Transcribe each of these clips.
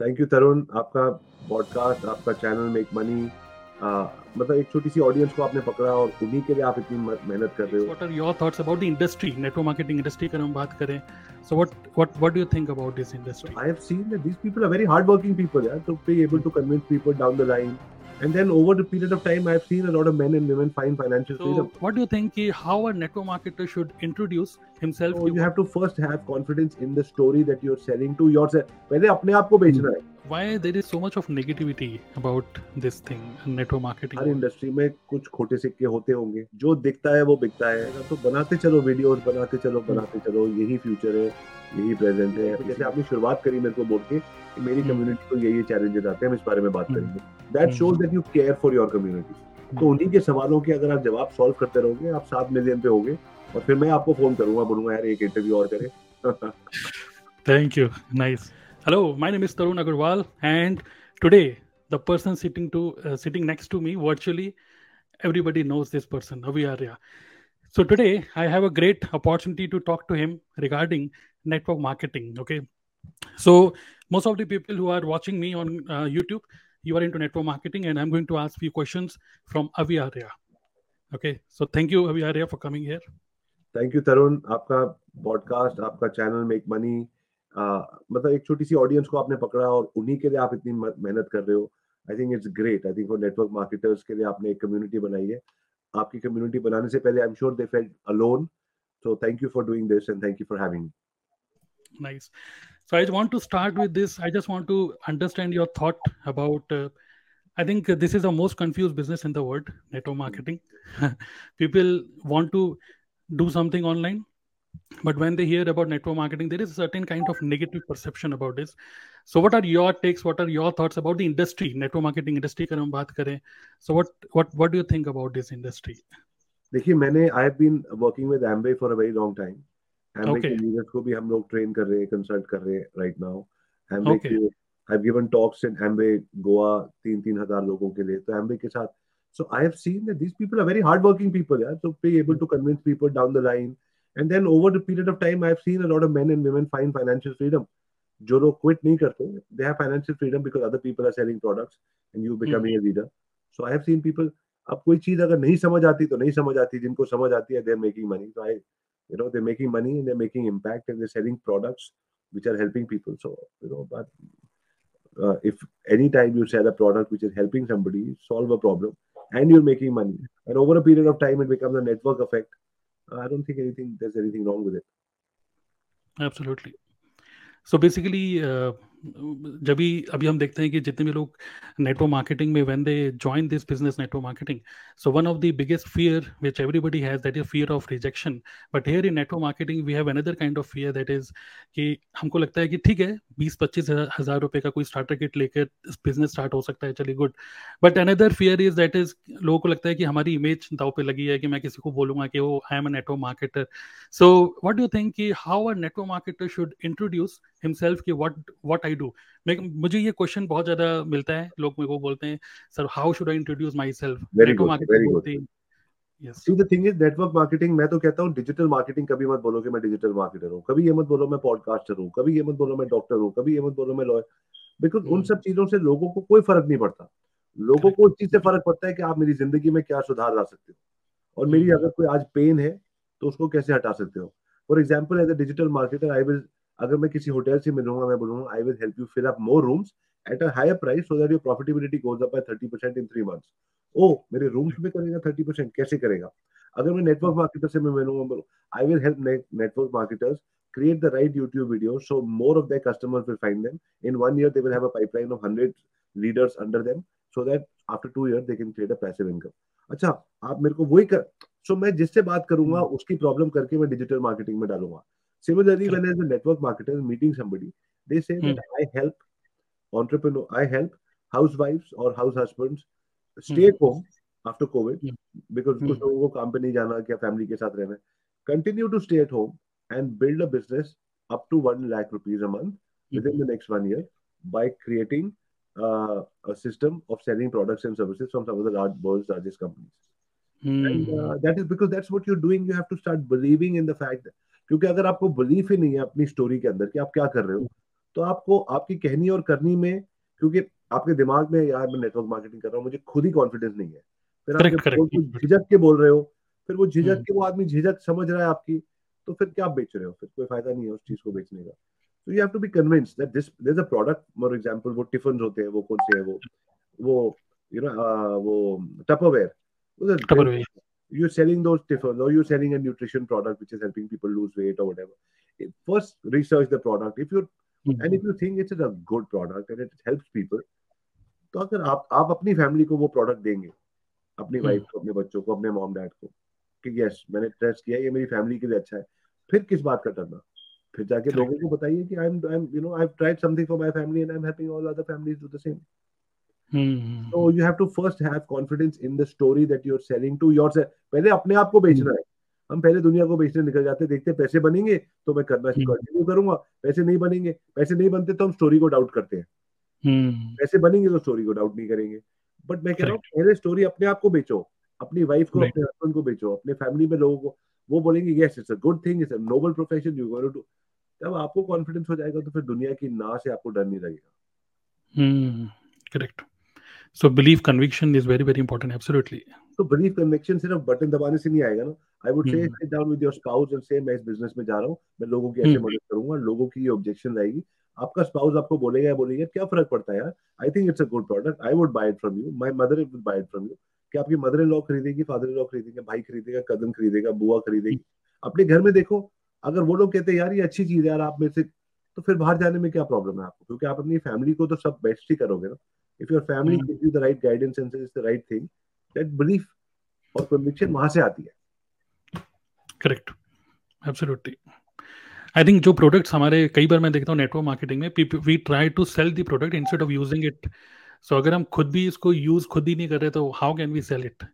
Thank you Tarun आपका podcast आपका channel make money मतलब एक छोटी सी ऑडियंस को आपने पकड़ा और उन्हीं के लिए आप इतनी मेहनत कर रहे हो। What are your thoughts about the industry network marketing industry का हम बात करें? So what what what do you think about this industry I have seen that these people are very hard working people यार to be able to convince people down the line and then over the period of time i've seen a lot of men and women find financial so freedom what do you think how a network marketer should introduce himself so you have to first have confidence in the story that you're selling to yourself पहले अपने आप को बेचना है Why there is so much of negativity about this thing network marketing? हर industry में कुछ खोटे सिक्के होते होंगे। जो दिखता है वो बिकता है। तो बनाते चलो वीडियोस बनाते चलो बनाते चलो। यही फ्यूचर है यही प्रेजेंट है। जैसे आपने शुरुआत करी मेरे को बोल के कि मेरी कम्युनिटी को ये ये चैलेंजेस आते हैं हम इस बारे में बात करेंगे। That shows that you care for your community तो उन्हीं के सवालों के अगर आप जवाब सॉल्व करते रहोगे आप सात मिलियन पे होगे और फिर मैं आपको फ़ोन करूँगा बोलूँगा यार एक इंटरव्यू और करें। Thank you nice Hello, my name is Tarun Agarwal, and today the person sitting to uh, sitting next to me virtually, everybody knows this person, Avi Arya. So today I have a great opportunity to talk to him regarding network marketing. Okay, so most of the people who are watching me on uh, YouTube, you are into network marketing, and I'm going to ask few questions from Avi Arya. Okay, so thank you Avi Arya for coming here. Thank you Tarun. Aapka podcast, aapka channel Make Money. मतलब एक छोटी सी audience को आपने पकड़ा और उन्हीं के लिए आप इतनी मेहनत कर रहे हो। I think it's great I think for network marketers के लिए आपने एक कम्युनिटी बनाई है। आपकी कम्युनिटी बनाने से पहले I am sure they felt alone so thank you for doing this and thank you for having nice so I want to start with this I just want to understand your thought about I think this is the most confuse business in the world network marketing people want to do something online but when they hear about network marketing, there is a certain kind of negative perception about this. So, what are your takes? What are your thoughts about the industry, network marketing industry? का हम बात करें. So, what what what do you think about this industry? देखिए मैंने I have been working with Amway for a very long time. Amway के leaders को भी हम लोग ट्रेन कर रहे हैं कंसल्ट कर रहे हैं राइट नाउ एमवे के I have given talks in Amway Goa तीन तीन हजार लोगों के लिए तो एमवे के साथ so i have seen that these people are very hard working people yeah so be able to convince people down the line and then over the period of time i have seen a lot of men and women find financial freedom जो लोग quit नहीं करते they have financial freedom because other people are selling products and you becoming a leader so I have seen people अब कोई चीज अगर नहीं समझ आती तो नहीं समझ आती जिनको समझ आती है दे आर मेकिंग मनी तो आई you know they're making money and they're making impact and they're selling products which are helping people so you know but uh, if anytime you sell a product which is helping somebody solve a problem and you're making money and over a period of time it becomes a network effect i don't think anything there's anything wrong with it. Absolutely. So basically uh, जब भी अभी हम देखते हैं कि जितने भी लोग नेटवर्क मार्केटिंग में when they join this business network marketing so one of the biggest fear which everybody has that is fear of rejection but here in network marketing we have another kind of fear that is कि हमको लगता है कि ठीक है बीस पच्चीस हज़ार रुपए का कोई स्टार्टर किट लेकर बिज़नेस स्टार्ट हो सकता है, चलिए good but another fear is that is लोगों को लगता है कि हमारी इमेज दाव पे लगी है कि मैं किसी को बोलूँगा कि वो I am a network marketer so what do think कि how a network marketer should introduce himself कि वट वट आई डू मैं मुझे ये क्वेश्चन बहुत ज़्यादा मिलता है लोग मेरे को बोलते हैं sir how should I introduce myself see the thing is network marketing मैं तो कहता हूँ डिजिटल मार्केटिंग कभी मत बोलो कि मैं डिजिटल मार्केटर हूँ। कभी ये मत बोलो मैं पॉडकास्टर हूँ। कभी ये मत बोलो मैं डॉक्टर हूँ। कभी ये मत बोलो मैं लॉयर बिकॉज़ उन hmm. सब चीज़ों से लोगों को कोई फ़र्क नहीं पड़ता। लोगों को उस चीज़ से फ़र्क पड़ता है कि आप मेरी ज़िंदगी में क्या सुधार ला सकते हो। और मेरी hmm. अगर कोई आज पेन है तो उसको कैसे हटा सकते हो? For example as a digital marketer I will अगर मैं किसी होटल से मिलूँगा मैं बोलूँगा I will help you fill up more rooms at a higher price so that your profitability goes up by 30% in 3 months ओ मेरे रूम्स में करेगा 30% कैसे करेगा अगर मैं नेटवर्क मार्केटर से मैं मिलूँगा I will help network marketers create the right YouTube videos so more of their customers will find them. In one year, they will have a pipeline of 100 leaders under them so that after two years, they can create a passive income. अच्छा आप मेरे को वही कर सो so मैं जिससे बात करूँगा उसकी प्रॉब्लम करके मैं डिजिटल मार्केटिंग में डालूँगा Similarly, when as a network marketer is meeting somebody, they say that I help entrepreneur, I help housewives or house husbands stay at home after COVID because कुछ लोगों को काम पे नहीं जाना क्या फैमिली के साथ रहना continue to stay at home and build a business up to 1 lakh rupees a month within the next one year by creating uh, a system of selling products and services from some of the large, world's largest companies. And uh, that is because that's what you're doing. You have to start believing in the fact that क्योंकि अगर आपको belief ही नहीं है अपनी story के अंदर कि आप क्या कर रहे हो तो आपको आपकी कहनी और करनी में क्योंकि आपके दिमाग में यार मैं नेटवर्क मार्केटिंग कर रहा हूँ मुझे खुद ही कॉन्फिडेंस नहीं है। फिर आप झिझक के बोल रहे हो फिर वो झिझक हम्म। के वो आदमी झिझक समझ रहा है आपकी तो फिर क्या आप बेच रहे हो? फिर कोई फ़ायदा नहीं है उस चीज़ को बेचने का। तो you have to be convince that this there is a product for example वो टिफ़िन होते हैं वो कौन से है वो वो यू नो वो Tupperware. you're selling those tiffins or you're selling a nutrition product which is helping people lose weight or whatever first research the product if you're hmm. and if you think it's a good product and it helps people तो अगर आप आप अपनी family को वो product देंगे अपनी हम्म। Wife को अपने बच्चों को अपने मॉम डैड को कि यस मैंने टेस्ट किया ये मेरी फैमिली के लिए अच्छा है फिर किस बात का डरना फिर जाके Correct. लोगों को बताइए कि I am I am you know I have tried something for my family and I am helping all other families do the same hmm. So you have to first have confidence in the story that you're selling to yourself. पहले अपने आप को बेचना है हम पहले दुनिया को बेचने निकल जाते हैं, देखते पैसे बनेंगे तो मैं करना हम्म। कंटिन्यू करूँगा पैसे नहीं बनेंगे पैसे नहीं बनते तो हम स्टोरी को डाउट करते हैं हम्म। पैसे बनेंगे तो स्टोरी को डाउट नहीं करेंगे बट मैं कह रहा हूँ पहले स्टोरी अपने आप को बेचो अपनी वाइफ को. अपने हस्बैंड को बेचो अपने फैमिली में लोगों को वो बोलेंगे yes it's a good thing it's a noble profession you going to जब आपको कॉन्फिडेंस हो जाएगा तो फिर दुनिया की ना से आपको डर नहीं लगेगा Hmm. So belief conviction is very very important. Absolutely. तो बिलीफ कन्विक्शन सिर्फ़ बटन दबाने से नहीं आएगा ना I would say. Sit down with your spouse and say मैं इस बिज़नेस में जा रहा हूँ मैं लोगों की ऐसे हम्म। मदद करूँगा लोगों की ये ऑब्जेक्शन रहेगी आपका स्पाउस आपको बोलेगा या बोलेगा क्या फ़र्क पड़ता है यार I think it's a good product I would buy it from you my mother would buy it from you कि आपकी मदर इन लॉ खरीदेगी फादर इन लॉ खरीदेंगे भाई खरीदेगा कदम खरीदेगा बुआ खरीदेगी अपने घर में देखो अगर वो लोग कहते हैं यार ये अच्छी चीज़ है यार आप में से तो फिर बाहर जाने में क्या प्रॉब्लम है आपको क्योंकि आप अपनी फैमिली को तो सब बेस्ट ही करोगे ना if your family. Gives you the right guidance and is the right thing that belief और कन्विक्शन वहाँ से आती है। करेक्ट एब्सोल्युटली आई थिंक जो प्रोडक्ट्स हमारे कई बार मैं देखता हूँ नेटवर्क मार्केटिंग में we try to sell the product instead of using it so अगर हम खुद भी इसको यूज़ खुद ही नहीं कर रहे तो how can we sell it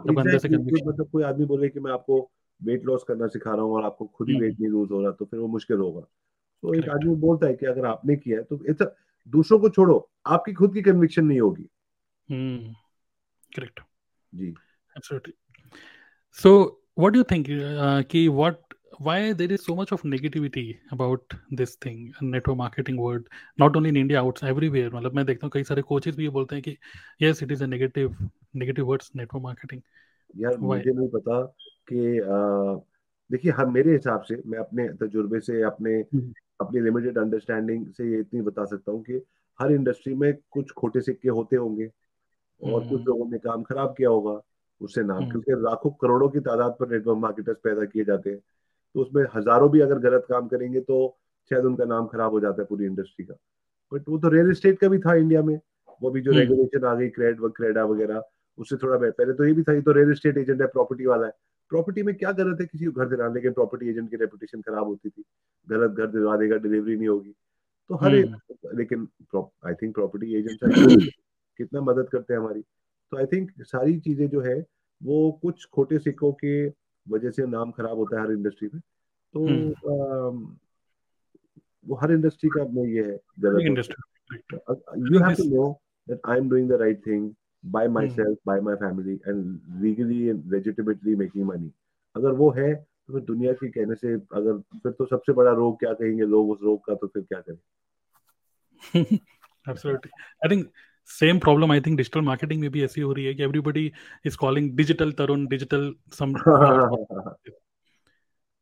मतलब कोई आदमी बोले कि मैं आपको वेट लॉस करना सिखा रहा हूँ और आपको खुद ही। वेट नहीं लूज हो रहा तो फिर वो मुश्किल होगा। तो एक आदमी बोलता है कि अगर आपने किया है तो इट्स दूसरों को छोड़ो आपकी खुद की कन्विक्शन नहीं होगी Hmm. Ji Absolutely. So, what do you think? Uh, ki? Why there is so much of negativity about this thing, network marketing word? Not only in India, outside everywhere. मतलब मैं देखता हूँ कई सारे coaches भी ये बोलते हैं कि yes, it is a negative, negative words network marketing. यार Why? मुझे नहीं पता कि अ, देखिए हम मेरे हिसाब से मैं अपने तजुर्बे से अपने हम्म। अपनी लिमिटेड अंडरस्टैंडिंग से ये इतनी बता सकता हूँ कि हर इंडस्ट्री में कुछ खोटे सिक्के होते होंगे और कुछ हम्म। लोगों ने काम खराब किया होगा उससे नाम हम्म। क्योंकि लाखों करोड़ों की तादाद पर नेटवर्क मार्केटर्स पैदा किए जाते हैं तो उसमें हज़ारों भी अगर गलत काम करेंगे तो शायद उनका नाम खराब हो जाता है पूरी इंडस्ट्री का बट वो तो रियल एस्टेट का भी था इंडिया में वो भी जो हम्म। रेगुलेशन आ गई क्रेड क्रेडा वगैरह उससे थोड़ा पहले तो ये भी था ये तो रियल एस्टेट एजेंट है प्रॉपर्टी वाला है प्रॉपर्टी में क्या गलत है? किसी को घर दिलाने लेकिन प्रॉपर्टी एजेंट की रेपुटेशन खराब होती थी। गलत घर दिलवा देगा डिलीवरी नहीं होगी। तो हर एक लेकिन आई थिंक प्रॉपर्टी एजेंट कितना मदद करते हैं हमारी। तो आई थिंक सारी चीज़ें जो है वो कुछ खोटे सिक्कों के वजह से नाम खराब होता है हर इंडस्ट्री में। तो हम्म। अम, वो हर इंडस्ट्री का में ये है you have to This- know that I'm doing the right thing by myself by my family and legally and legitimately making money अगर वो है तो फिर दुनिया के कहने से अगर फिर तो सबसे बड़ा रोग क्या कहेंगे लोग उस रोग का तो फिर क्या करें? Same problem I think digital marketing में भी ऐसी हो रही है कि everybody is calling digital Tarun digital some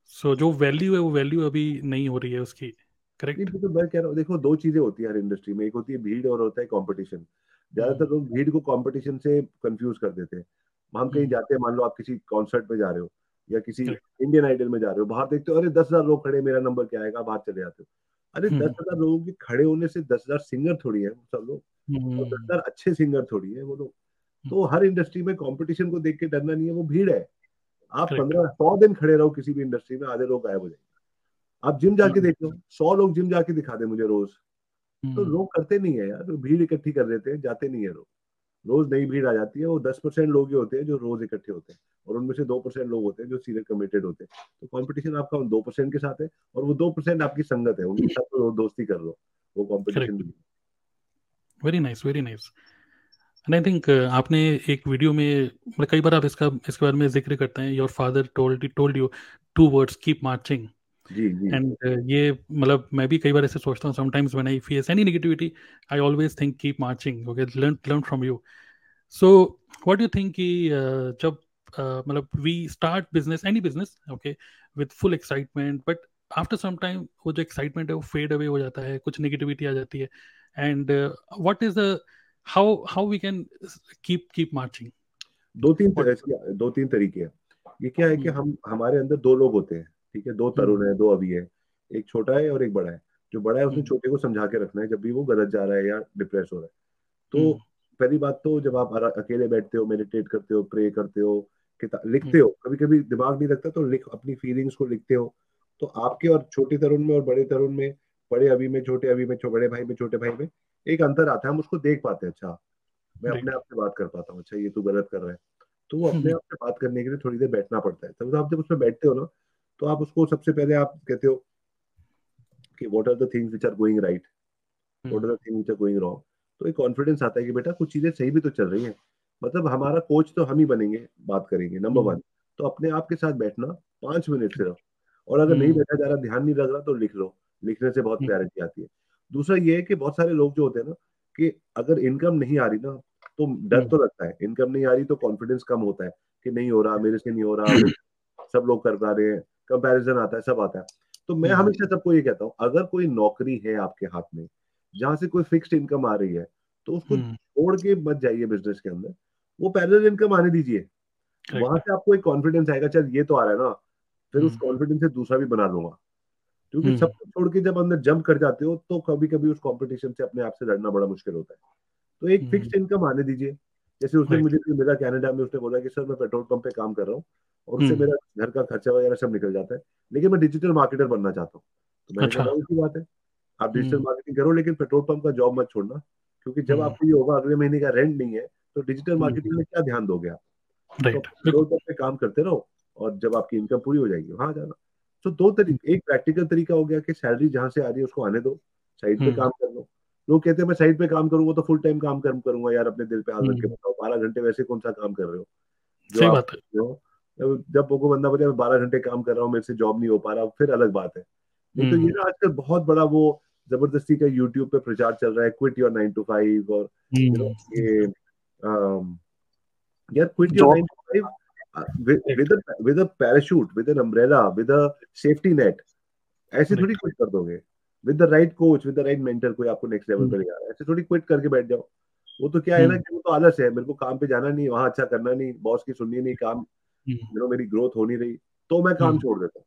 so जो वैल्यू है वो वैल्यू अभी नहीं हो रही है उसकी करेक्ट तो मैं कह रहा हूँ देखो दो चीज़ें होती है हर इंडस्ट्री में। एक होती है भीड़ और होता है कंपटीशन ज़्यादातर लोग भीड़ को कंपटीशन से कंफ्यूज कर देते हैं। हम कहीं हम्म। जाते हैं मान लो आप किसी कॉन्सर्ट में जा रहे हो या किसी इंडियन आइडल में जा रहे हो बाहर देखते हो अरे दस हज़ार लोग खड़े मेरा नंबर क्या आएगा? बाहर चले जाते हो। अरे हम्म। दस हज़ार लोगों के खड़े होने से दस हज़ार सिंगर थोड़ी है सब लोग। और दस Hmm. हज़ार अच्छे सिंगर थोड़ी है वो लोग। तो हर इंडस्ट्री में कंपटीशन को देख के डरना नहीं है वो भीड़ है। आप पंद्रह सौ दिन खड़े रहो किसी भी इंडस्ट्री में आधे लोग गायब हो जाएँगे। आप जिम जाके हम्म। देख लो सौ लोग जिम जाके दिखा दे मुझे रोज। तो Hmm. लोग करते नहीं है यार भीड़ इकट्ठी कर देते हैं जाते नहीं है लोग। रोज नई भीड़ आ जाती है वो दस परसेंट लोग ही होते हैं जो रोज इकट्ठे होते हैं और उनमें से दो परसेंट लोग होते हैं जो सीरियस कमिटेड होते हैं। तो कंपटीशन आपका उन दो परसेंट के साथ है और वो दो परसेंट आपकी संगत है उनके साथ तो दोस्ती कर लो वो कंपटीशन नहीं very nice very nice and I think आपने एक वीडियो में मतलब कई बार आप इसका इसके बारे में ज़िक्र करते हैं your father told told you two words keep marching and uh, ये मतलब मैं भी कई बार ऐसे सोचता हूँ sometimes when I face any negativity I always think keep marching okay learn learn from you so what do think कि uh, जब uh, मतलब we start business any business okay with full excitement but after some time वो जो excitement है वो fade away हो जाता है कुछ नेगेटिविटी आ जाती है। And what is the how how we can keep keep marching दो तीन दो तीन तरीके हैं। ये क्या है कि हम्म। हम हमारे अंदर दो लोग होते हैं। ठीक है? दो हम्म। तरुण है दो अभी है। एक छोटा है और एक बड़ा है। जो बड़ा है उसने हम्म। छोटे को समझा के रखना है जब भी वो गलत जा रहा है या डिप्रेस हो रहा है। तो पहली बात तो जब आप अकेले बैठते हो मेडिटेट करते हो प्रे करते हो लिखते हो कभी कभी दिमाग नहीं लगता तो लिख अपनी फीलिंग्स को लिखते हो। तो आपके और छोटे तरुण में और बड़े तरुण में बड़े अभी में छोटे अभी में बड़े भाई में छोटे भाई में एक अंतर आता है हम उसको देख पाते हैं। अच्छा मैं अपने आप से बात कर पाता हूँ। अच्छा ये तू गलत कर रहा है। तो वो अपने आप से बात करने के लिए थोड़ी देर बैठना पड़ता है। तब तो आप जब उसमें बैठते हो ना तो आप उसको सबसे पहले आप कहते हो कि what are the things which are going right what are the things which are going wrong तो एक कॉन्फिडेंस आता है कि बेटा कुछ चीज़ें सही भी तो चल रही हैं। मतलब हमारा कोच तो हम ही बनेंगे बात करेंगे नंबर वन हम्म। तो अपने आप के साथ बैठना पाँच मिनट सिर्फ़ और अगर नहीं हम्म। बैठा जा रहा ध्यान नहीं लग रहा तो लिख लो। लिखने से बहुत क्लैरिटी हम्म। आती है। दूसरा ये है कि बहुत सारे लोग जो होते हैं ना कि अगर इनकम नहीं आ रही ना तो डर तो लगता है। इनकम नहीं आ रही तो कॉन्फिडेंस कम होता है कि नहीं हो रहा मेरे से नहीं हो रहा सब लोग कर पा रहे हैं। कंपैरिजन आता है सब आता है। तो मैं हमेशा सबको ये कहता हूँ अगर कोई नौकरी है आपके हाथ में जहाँ से कोई फिक्स्ड इनकम आ रही है तो उसको छोड़ के मत जाइए बिज़नेस के अंदर। वो पैरेलल इनकम आने दीजिए। वहाँ से आपको एक कॉन्फिडेंस आएगा चल ये तो आ रहा है ना फिर उस कॉन्फिडेंस से दूसरा भी बना लूँगा। क्योंकि सब कुछ छोड़ के जब अंदर जंप कर जाते हो तो कभी कभी उस कॉम्पिटिशन से अपने आप से लड़ना बड़ा मुश्किल होता है। तो एक फिक्स्ड इनकम आने दीजिए। जैसे उसने मुझे मिला कनाडा में उसने बोला कि सर मैं पेट्रोल पंप पे काम कर रहा हूँ और उससे मेरा घर का खर्चा वगैरह सब निकल जाता है। लेकिन मैं डिजिटल मार्केटर बनना चाहता हूँ। तो मैंने अच्छा। कहा बात है आप डिजिटल मार्केटिंग करो लेकिन पेट्रोल पंप का जॉब मत छोड़ना क्योंकि जब आपको ये होगा अगले महीने का रेंट नहीं है तो डिजिटल मार्केटिंग में क्या ध्यान दोगे आप? तो पेट्रोल पंप पे काम करते रहो और जब आपकी इनकम पूरी हो जाएगी वहाँ जाना। तो दो तरीके एक प्रैक्टिकल तरीका हो गया कि सैलरी जहाँ से आ रही है उसको आने दो साइड पे काम कर लो। लोग कहते हैं मैं साइड पे काम करूँगा तो फुल टाइम काम कर, करूँगा यार अपने दिल पे हाथ रख के बताओ बारह घंटे वैसे कौन सा काम कर रहे हो? जो आप है। जब वो बंदा बोले मैं बारह घंटे काम कर रहा हूँ मेरे से जॉब नहीं हो पा रहा फिर अलग बात है। नहीं तो ये ना आजकल बहुत बड़ा वो ज़बरदस्ती का यूट्यूब पे प्रचार चल रहा है quit your nine to five और ये यार quit your nine to five with with a parachute with an umbrella with a safety net ऐसे थोड़ी क्विट कर दोगे। With the right coach with the right mentor कोई आपको नेक्स्ट लेवल पे ले जा रहा है। ऐसे थोड़ी क्विट करके बैठ जाओ। वो तो क्या है ना कि वो तो आलस है मेरे को काम पे जाना नहीं वहाँ अच्छा करना नहीं बॉस की सुननी नहीं काम यू मेरी ग्रोथ हो नहीं रही तो मैं काम छोड़ देता हूँ।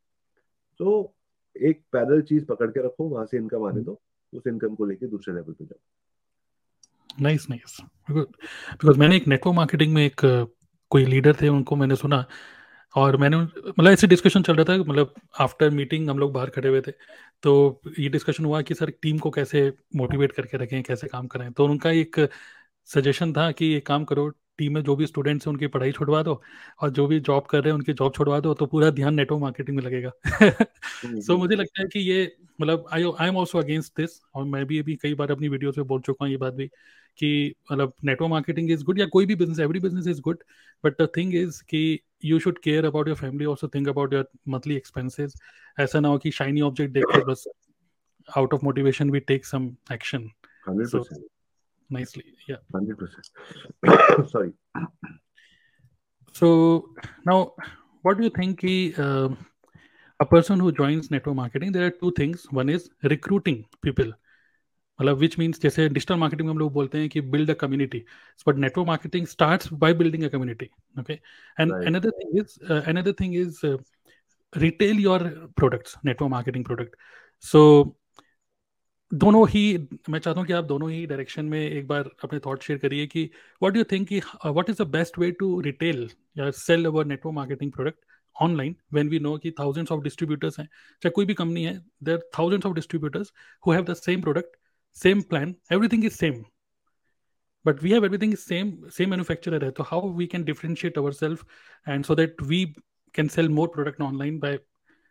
तो एक पैदल चीज़ पकड़ के रखो वहाँ से इनकम आने दो उस इनकम को लेके दूसरे लेवल पे जाओ। नाइस नाइस बिकॉज़ मैंने एक नेटवर्क मार्केटिंग में एक कोई लीडर थे उनको मैंने सुना और मैंने मतलब ऐसे डिस्कशन चल रहा था मतलब आफ्टर मीटिंग हम लोग बाहर खड़े हुए थे तो ये डिस्कशन हुआ कि सर टीम को कैसे मोटिवेट करके रखें कैसे काम करें तो उनका एक सजेशन था कि ये काम करो टीम में जो भी स्टूडेंट्स हैं उनकी पढ़ाई छुड़वा दो और जो भी जॉब कर रहे हैं उनकी जॉब छुड़वा दो तो पूरा ध्यान नेटवर्क मार्केटिंग में लगेगा सो so, हम्म, मुझे। लगता है कि ये मतलब I I am also against this और मैं भी अभी कई बार अपनी वीडियो में बोल चुका हूँ ये बात भी कि मतलब नेटवर्क मार्केटिंग इज़ गुड या कोई भी business every business is good but the thing is कि you should care about your family also think about your monthly expenses ऐसा ना हो कि शाइनी ऑब्जेक्ट देख के बस out of motivation we take some action nicely yeah 100% sorry so now what do you think uh, a person who joins network marketing there are two things one is recruiting people मतलब which means जैसे digital marketing में हम लोग बोलते हैं कि build a community but network marketing starts by building a community okay and another thing is another thing is retail your products network marketing product so दोनों ही मैं चाहता हूँ कि आप दोनों ही डायरेक्शन में एक बार अपने थॉट शेयर करिए कि व्हाट यू थिंक कि what is the best way to retail या sell our network marketing product online when we know कि थाउजेंड्स ऑफ़ डिस्ट्रीब्यूटर्स हैं? चाहे कोई भी कंपनी है there thousands of distributors who have the same product same plan everything is same but we have everything is same same manufacturer so how we can differentiate ourselves and so that we can sell more product online by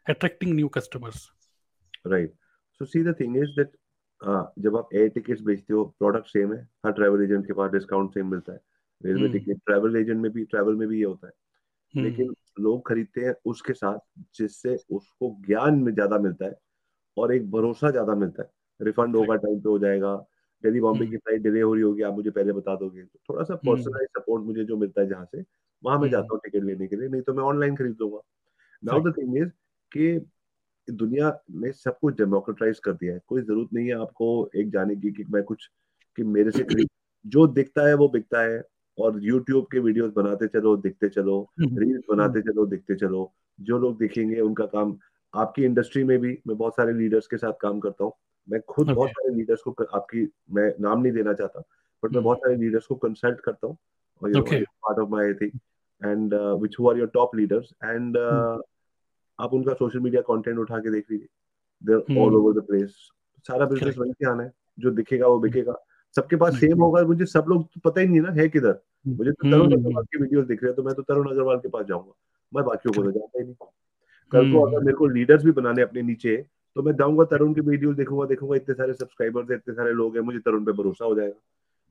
attracting new customers right so see the thing is that uh, जब आप air tickets बेचते हो product same है हर travel agent के पास discount same मिलता है रेलवे टिकट ट्रैवल एजेंट में भी ट्रैवल में भी ये होता है hmm. लेकिन लोग खरीदते हैं उसके साथ जिससे उसको ज्ञान में ज़्यादा मिलता है और एक भरोसा ज़्यादा मिलता है रिफंड होगा टाइम पे हो जाएगा। दिल्ली बॉम्बे की फ़्लाइट डिले हो रही होगी आप मुझे पहले बता दोगे। तो थोड़ा सा पर्सनलाइज सपोर्ट मुझे जो मिलता है जहाँ से वहाँ मैं जाता हूँ टिकट लेने के लिए नहीं तो मैं ऑनलाइन खरीद लूँगा। नाउ द थिंग इज़ कि दुनिया ने सब कुछ डेमोक्रेटाइज कर दिया है। कोई ज़रूरत नहीं है आपको एक जाने की कि मैं कुछ कि मेरे से खरीद जो दिखता है वो बिकता है। और यूट्यूब के वीडियोस बनाते चलो दिखते चलो रील्स बनाते चलो दिखते चलो। जो लोग देखेंगे उनका काम आपकी इंडस्ट्री में भी मैं बहुत सारे लीडर्स के साथ काम करता हूँ। मैं खुद okay. बहुत सारे लीडर्स को आपकी मैं नाम नहीं देना चाहता बट मैं बहुत सारे लीडर्स को कंसल्ट करता हूँ part of my thing and which who are your top leaders and आप उनका सोशल मीडिया कंटेंट उठा के देख लीजिए। There all over the place सारा बिज़नेस वहीं से आना है जो दिखेगा वो बिकेगा। सबके पास सेम होगा मुझे सब लोग तो पता ही नहीं ना है किधर? मुझे तो तरुण अग्रवाल की वीडियोस दिख रहे हैं तो मैं तो तरुण अग्रवाल के पास जाऊँगा। मैं बाकियों को तो जानता ही नहीं। कल को अगर मेरे को लीडर्स भी बनाने अपने नीचे तो मैं जाऊँगा तरुण की वीडियो देखूँगा देखूँगा इतने सारे सब्सक्राइबर्स है इतने सारे लोग हैं मुझे तरुण पे भरोसा हो जाएगा।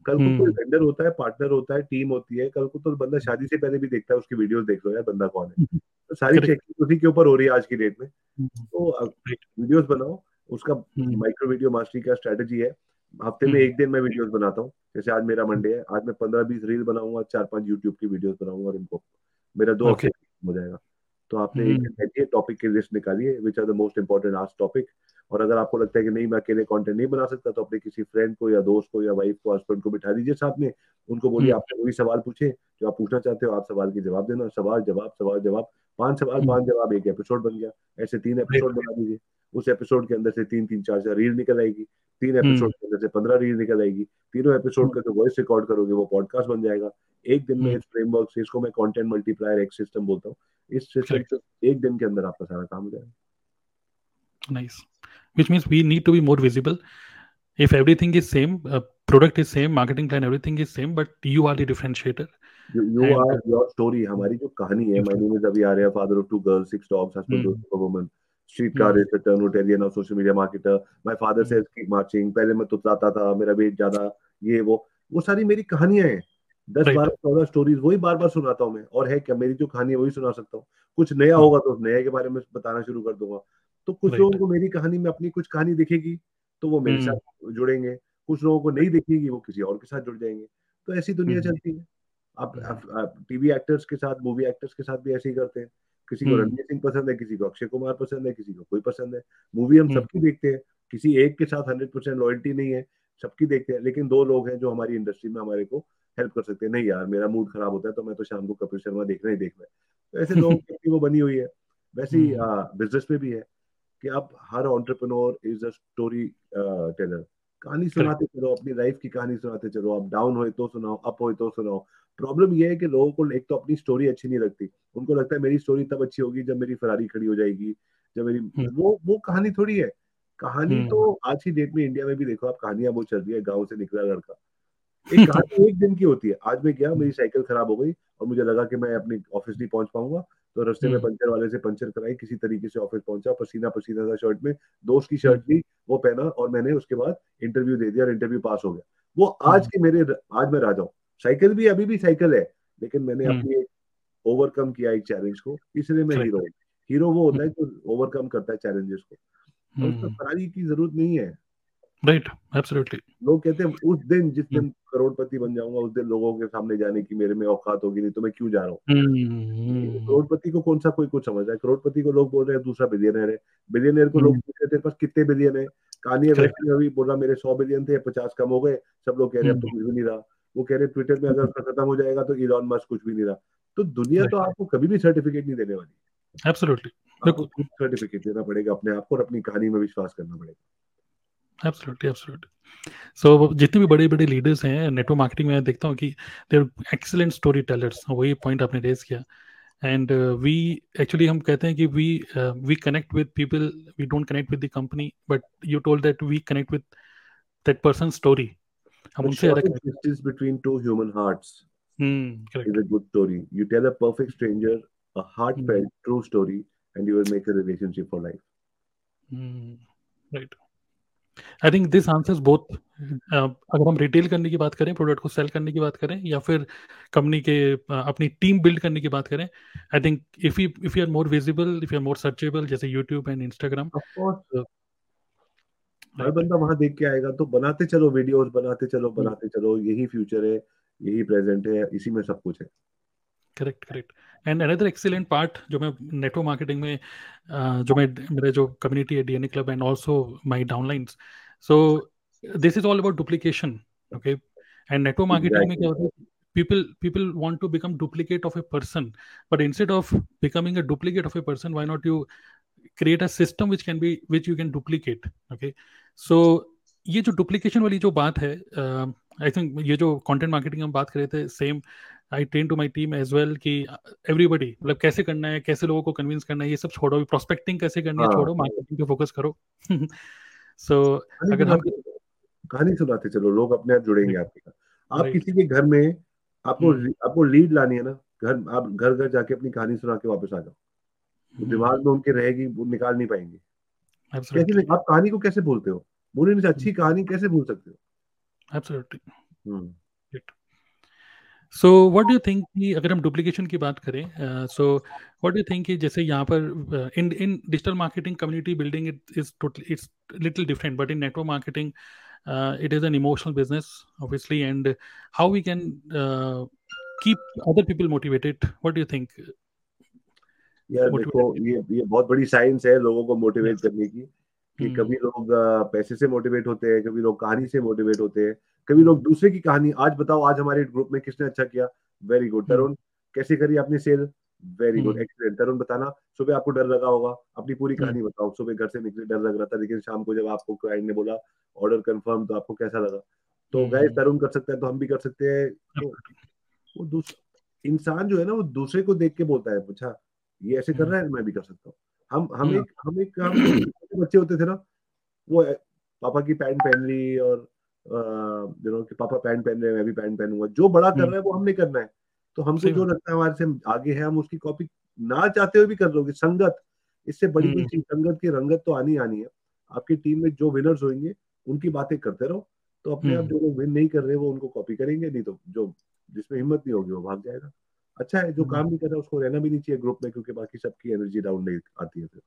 कल को कोई वेंडर होता है पार्टनर होता है टीम होती है कल को तो बंदा शादी से पहले भी देखता है उसकी वीडियोस देख लो यार बंदा कौन है। तो सारी चेकिंग उसी के ऊपर हो रही है आज की डेट में। तो वीडियोस बनाओ उसका माइक्रो वीडियो मास्टरी का स्ट्रेटेजी है। हफ़्ते में एक दिन मैं वीडियोस बनाता हूँ जैसे आज मेरा मंडे है आज मैं पंद्रह बीस रील बनाऊँगा चार पाँच यूट्यूब की वीडियोस बनाऊँगा और उनको। मेरा दो हफ़्ते हो जाएगा। तो आपने एक टॉपिक की लिस्ट निकालिए which are the most important आज टॉपिक और अगर आपको लगता है कि नहीं मैं अकेले कंटेंट नहीं बना सकता तो अपने किसी फ्रेंड को या दोस्त को या वाइफ को हस्बैंड को बिठा दीजिए साथ में उनको बोलिए हम्म। आपने वही सवाल पूछे जो आप पूछना चाहते हो आप सवाल की जवाब देना। सवाल जवाब सवाल जवाब। पाँच सवाल हम्म। पाँच जवाब एक एपिसोड बन गया। ऐसे तीन एपिसोड बना दीजिए। उस एपिसोड के अंदर से तीन तीन चार चार रील निकल आएगी। तीन एपिसोड हम्म। के अंदर से पंद्रह रील निकल आएगी। तीनों एपिसोड का जो वॉइस रिकॉर्ड करोगे वो पॉडकास्ट बन जाएगा। एक दिन में इस फ्रेमवर्क से इसको मैं कंटेंट मल्टीप्लायर एक सिस्टम बोलता हूँ। इस सिस्टम से एक दिन के अंदर आपका सारा काम हो जाएगा। Nice which means we need to be more visible if everything is same product is same marketing plan everything is same but you are the differentiator you are your story हमारी जो कहानी है माय नेम इज़ आ रहा है father of two girls six dogs husband to a woman street car is turn Rotarian और social media marketer my father says keep marching पहले मैं तो तुतलाता था मेरा वेट ज़्यादा ये वो वो सारी मेरी कहानियाँ हैं। दस बारह चौदह स्टोरीज वही बार बार सुनाता हूँ मैं। और है क्या मेरी जो कहानी है वही सुना सकता हूँ। कुछ नया होगा तो उस नए के बारे में बताना शुरू कर दूँगा। तो कुछ लोगों को मेरी कहानी में अपनी कुछ कहानी दिखेगी तो वो मेरे साथ हम्म। जुड़ेंगे। कुछ लोगों को नहीं दिखेगी वो किसी और के साथ जुड़ जाएँगे। तो ऐसी दुनिया हम्म। चलती है। आप टीवी एक्टर्स के साथ मूवी एक्टर्स के साथ भी ऐसे ही करते हैं। किसी को हम्म। रणवीर सिंह पसंद है किसी को अक्षय कुमार पसंद है किसी को कोई पसंद है। मूवी हम सबकी देखते हैं। किसी एक के साथ हंड्रेड परसेंट लॉयल्टी नहीं है सबकी देखते हैं। लेकिन दो लोग हैं जो हमारी इंडस्ट्री में हमारे को हेल्प कर सकते हैं नहीं यार मेरा मूड खराब होता है तो मैं तो शाम को कपिल शर्मा देखना ही देखना है। तो ऐसे लोगों की वो बनी हुई है। वैसे ही बिज़नेस में भी है कि आप हर entrepreneur is a story teller कहानी सुनाते चलो अपनी लाइफ की कहानी सुनाते चलो आप डाउन हो तो सुनाओ अप हो तो सुनाओ। प्रॉब्लम ये है कि लोगों को एक तो अपनी स्टोरी अच्छी नहीं लगती। उनको लगता है मेरी स्टोरी तब अच्छी होगी जब मेरी फरारी खड़ी हो जाएगी जब मेरी हम्म। वो वो कहानी थोड़ी है। कहानी हम्म। तो आज की डेट में इंडिया में भी देखो आप कहानियाँ वो चल रही है गाँव से निकला लड़का। एक कहानी एक दिन की होती है। आज मैं गया मेरी साइकिल खराब हो गई और मुझे लगा कि मैं अपनी ऑफ़िस नहीं पहुँच पाऊँगा। तो रस्ते में हम्म। पंचर वाले से पंचर कराई किसी तरीके से ऑफ़िस पहुँचा पसीना पसीना था शर्ट में दोस्त की शर्ट ली वो पहना और मैंने उसके बाद इंटरव्यू दे दिया और इंटरव्यू पास हो गया। वो आज हम्म। के मेरे आज मैं राजा हूँ। साइकिल भी अभी भी साइकिल है लेकिन मैंने हम्म। अपनी ओवरकम किया एक चैलेंज को इसलिए मैं हीरो हीरो वो होता है जो ओवरकम करता है चैलेंजेस को। फरारी की ज़रूरत नहीं है। राइट एब्सोल्युटली लोग कहते हैं उस दिन जिस दिन करोड़पति बन जाऊँगा उस दिन लोगों के सामने जाने की मेरे में औकात होगी नहीं तो मैं क्यों जा रहा हूँ हम्म। करोड़पति को कौन सा कोई कुछ समझ रहा है? करोड़पति को लोग बोल रहे हैं दूसरा बिलियनर है। बिलियनर को लोग हम्म। पूछ रहे तेरे पास कितने बिलियन है? कहानी वेस्ट में अभी बोल रहा मेरे सौ बिलियन थे पचास कम हो गए। सब लोग कह रहे हैं तो हम्म। कुछ भी नहीं रहा। वो कह रहे ट्विटर में अगर खत्म हो जाएगा तो इलॉन मस्क कुछ भी नहीं रहा। तो दुनिया तो आपको कभी भी सर्टिफिकेट नहीं देने वाली। एब्सोल्युटली सर्टिफिकेट देना पड़ेगा अपने आप को और अपनी कहानी में विश्वास करना पड़ेगा। एब्सोल्युटली एब्सोल्युटली सो so, जितने भी बड़े बड़े लीडर्स हैं नेटवर्क मार्केटिंग में देखता हूँ कि देर एक्सीलेंट स्टोरी टेलर्स वही पॉइंट आपने रेज किया. एंड वी एक्चुअली हम कहते हैं कि we we connect with people we don't connect with the company but you told that we connect with that person story हम उनसे distance between two human hearts is a good story you tell a perfect stranger a true story and you will make a relationship for life. Mm. right. I think this answers both अगर हम retail करने की बात करें product को sell करने की बात करें या फिर कंपनी के uh, अपनी टीम बिल्ड करने की बात करें I think if you if you are more visible if you are more searchable जैसे यूट्यूब एंड इंस्टाग्राम हर बंदा वहाँ देख के आएगा तो बनाते चलो वीडियोस बनाते चलो. बनाते चलो यही फ्यूचर है यही प्रेजेंट है इसी में सब कुछ है correct correct and another excellent part जो मैं नेटवर्क मार्केटिंग में जो मैं मेरे जो कम्युनिटी है DNA club and also my downline so this is all about duplication okay and network marketing में क्या people people want to become duplicate of a person but instead of becoming a duplicate of a person why not you create a system which can be which you can duplicate okay so ये जो duplication वाली जो बात है I think ये जो content marketing हम बात कर रहे थे same I train to my team as well कि एवरीबडी मतलब कैसे करना है कैसे लोगों को कन्विंस करना है ये सब छोड़ो प्रोस्पेक्टिंग कैसे करनी है हाँ। छोड़ो मार्केटिंग पे फोकस करो। सो so, अगर हम कहानी सुनाते चलो लोग अपने आप जुड़ेंगे आपके साथ। आप किसी के घर में आपको हम्म। आपको लीड लानी है ना घर आप घर घर जाके अपनी कहानी सुना के वापस आ जाओ। तो दिमाग में उनके रहेगी वो निकाल नहीं पाएँगे। कैसे आप कहानी को कैसे बोलते हो? बोलने से अच्छी कहानी कैसे भूल सकते हो? Absolutely so what do think कि अगर हम डुप्लीकेशन की बात करें so what do you think कि जैसे यहाँ पर in in digital marketing community building it is totally it's little different but in network marketing it is an emotional business obviously and how we can keep other people motivated what do you think यार देखो ये ये बहुत बड़ी science है लोगों को motivate करने की। कि hmm. कभी लोग पैसे से मोटिवेट होते हैं कभी लोग कहानी से मोटिवेट होते हैं कभी लोग दूसरे की कहानी आज बताओ आज हमारे ग्रुप में किसने अच्छा किया वेरी गुड हम्म। तरुण कैसे करी आपने sale very good excellent Tarun बताना सुबह आपको डर लगा होगा अपनी पूरी हम्म। कहानी बताओ सुबह घर से निकले डर लग रहा था लेकिन शाम को जब आपको क्लाइंट ने बोला ऑर्डर कंफर्म तो आपको कैसा लगा तो गए हम्म। तरुण कर सकते हैं तो हम भी कर सकते हैं तो वो दूसरा इंसान जो है ना वो दूसरे को देख के बोलता है पूछा ये ऐसे कर रहा है मैं भी कर सकता हूँ हम हम एक हम एक हम बच्चे होते थे ना वो पापा की पैंट पहन ली और यू नो कि पापा पैंट पहन रहे हैं मैं भी पैंट पहनूँगा। जो बड़ा कर हम्म। रहा है वो हमने करना है। तो हमसे जो लगता है हमारे से आगे है हम उसकी कॉपी ना चाहते हुए भी कर लोगे संगत इससे बड़ी कोई हम्म। चीज़ संगत की रंगत तो आनी आनी है। आपकी टीम में जो विनर्स होंगे उनकी बातें करते रहो। तो अपने आप हम्म। जो लोग विन नहीं कर रहे वो उनको कॉपी करेंगे नहीं तो जो जिसमें हिम्मत नहीं होगी वो भाग जाएगा। अच्छा है जो काम नहीं कर रहा है उसको रहना भी नहीं चाहिए ग्रुप में क्योंकि बाकी सबकी एनर्जी डाउन नहीं आती है फिर।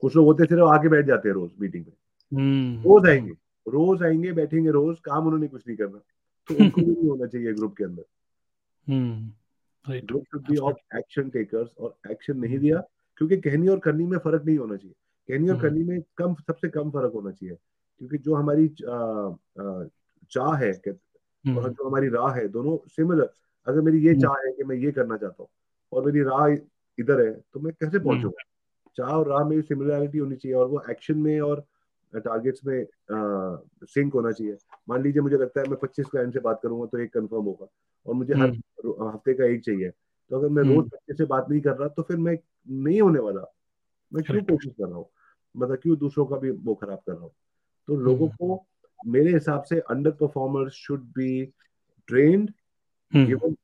कुछ लोग होते थे आगे बैठ जाते हैं रोज मीटिंग में। रोज आएँगे रोज आएँगे बैठेंगे रोज काम उन्होंने कुछ नहीं करना। तो उनको भी नहीं होना चाहिए ग्रुप के अंदर। Group should be of action takers और एक्शन नहीं. दिया क्योंकि कहनी और करनी में फ़र्क नहीं होना चाहिए। कहनी और hmm. करनी में कम सबसे कम फ़र्क होना चाहिए क्योंकि जो हमारी चाह है hmm. और जो हमारी राह है दोनों सिमिलर अगर मेरी ये चाह है कि मैं ये करना चाहता हूँ और मेरी राह इधर है तो मैं कैसे पहुंचूँगा चाह और राह में सिमिलरिटी होनी चाहिए और वो एक्शन में और टारगेट्स में सिंक होना चाहिए। मान लीजिए मुझे लगता है मैं 25 क्लाइंट से बात करूँगा तो एक कंफर्म होगा और मुझे हर हम्म। हफ़्ते का एक चाहिए। तो अगर मैं रोज हम्म। बच्चे से बात नहीं कर रहा तो फिर मैं नहीं होने वाला। मैं क्यों कोशिश कर रहा हूँ? मतलब क्यों दूसरों का भी वो खराब कर रहा हूँ? तो लोगों हम्म। को मेरे हिसाब से underperformers should be trained given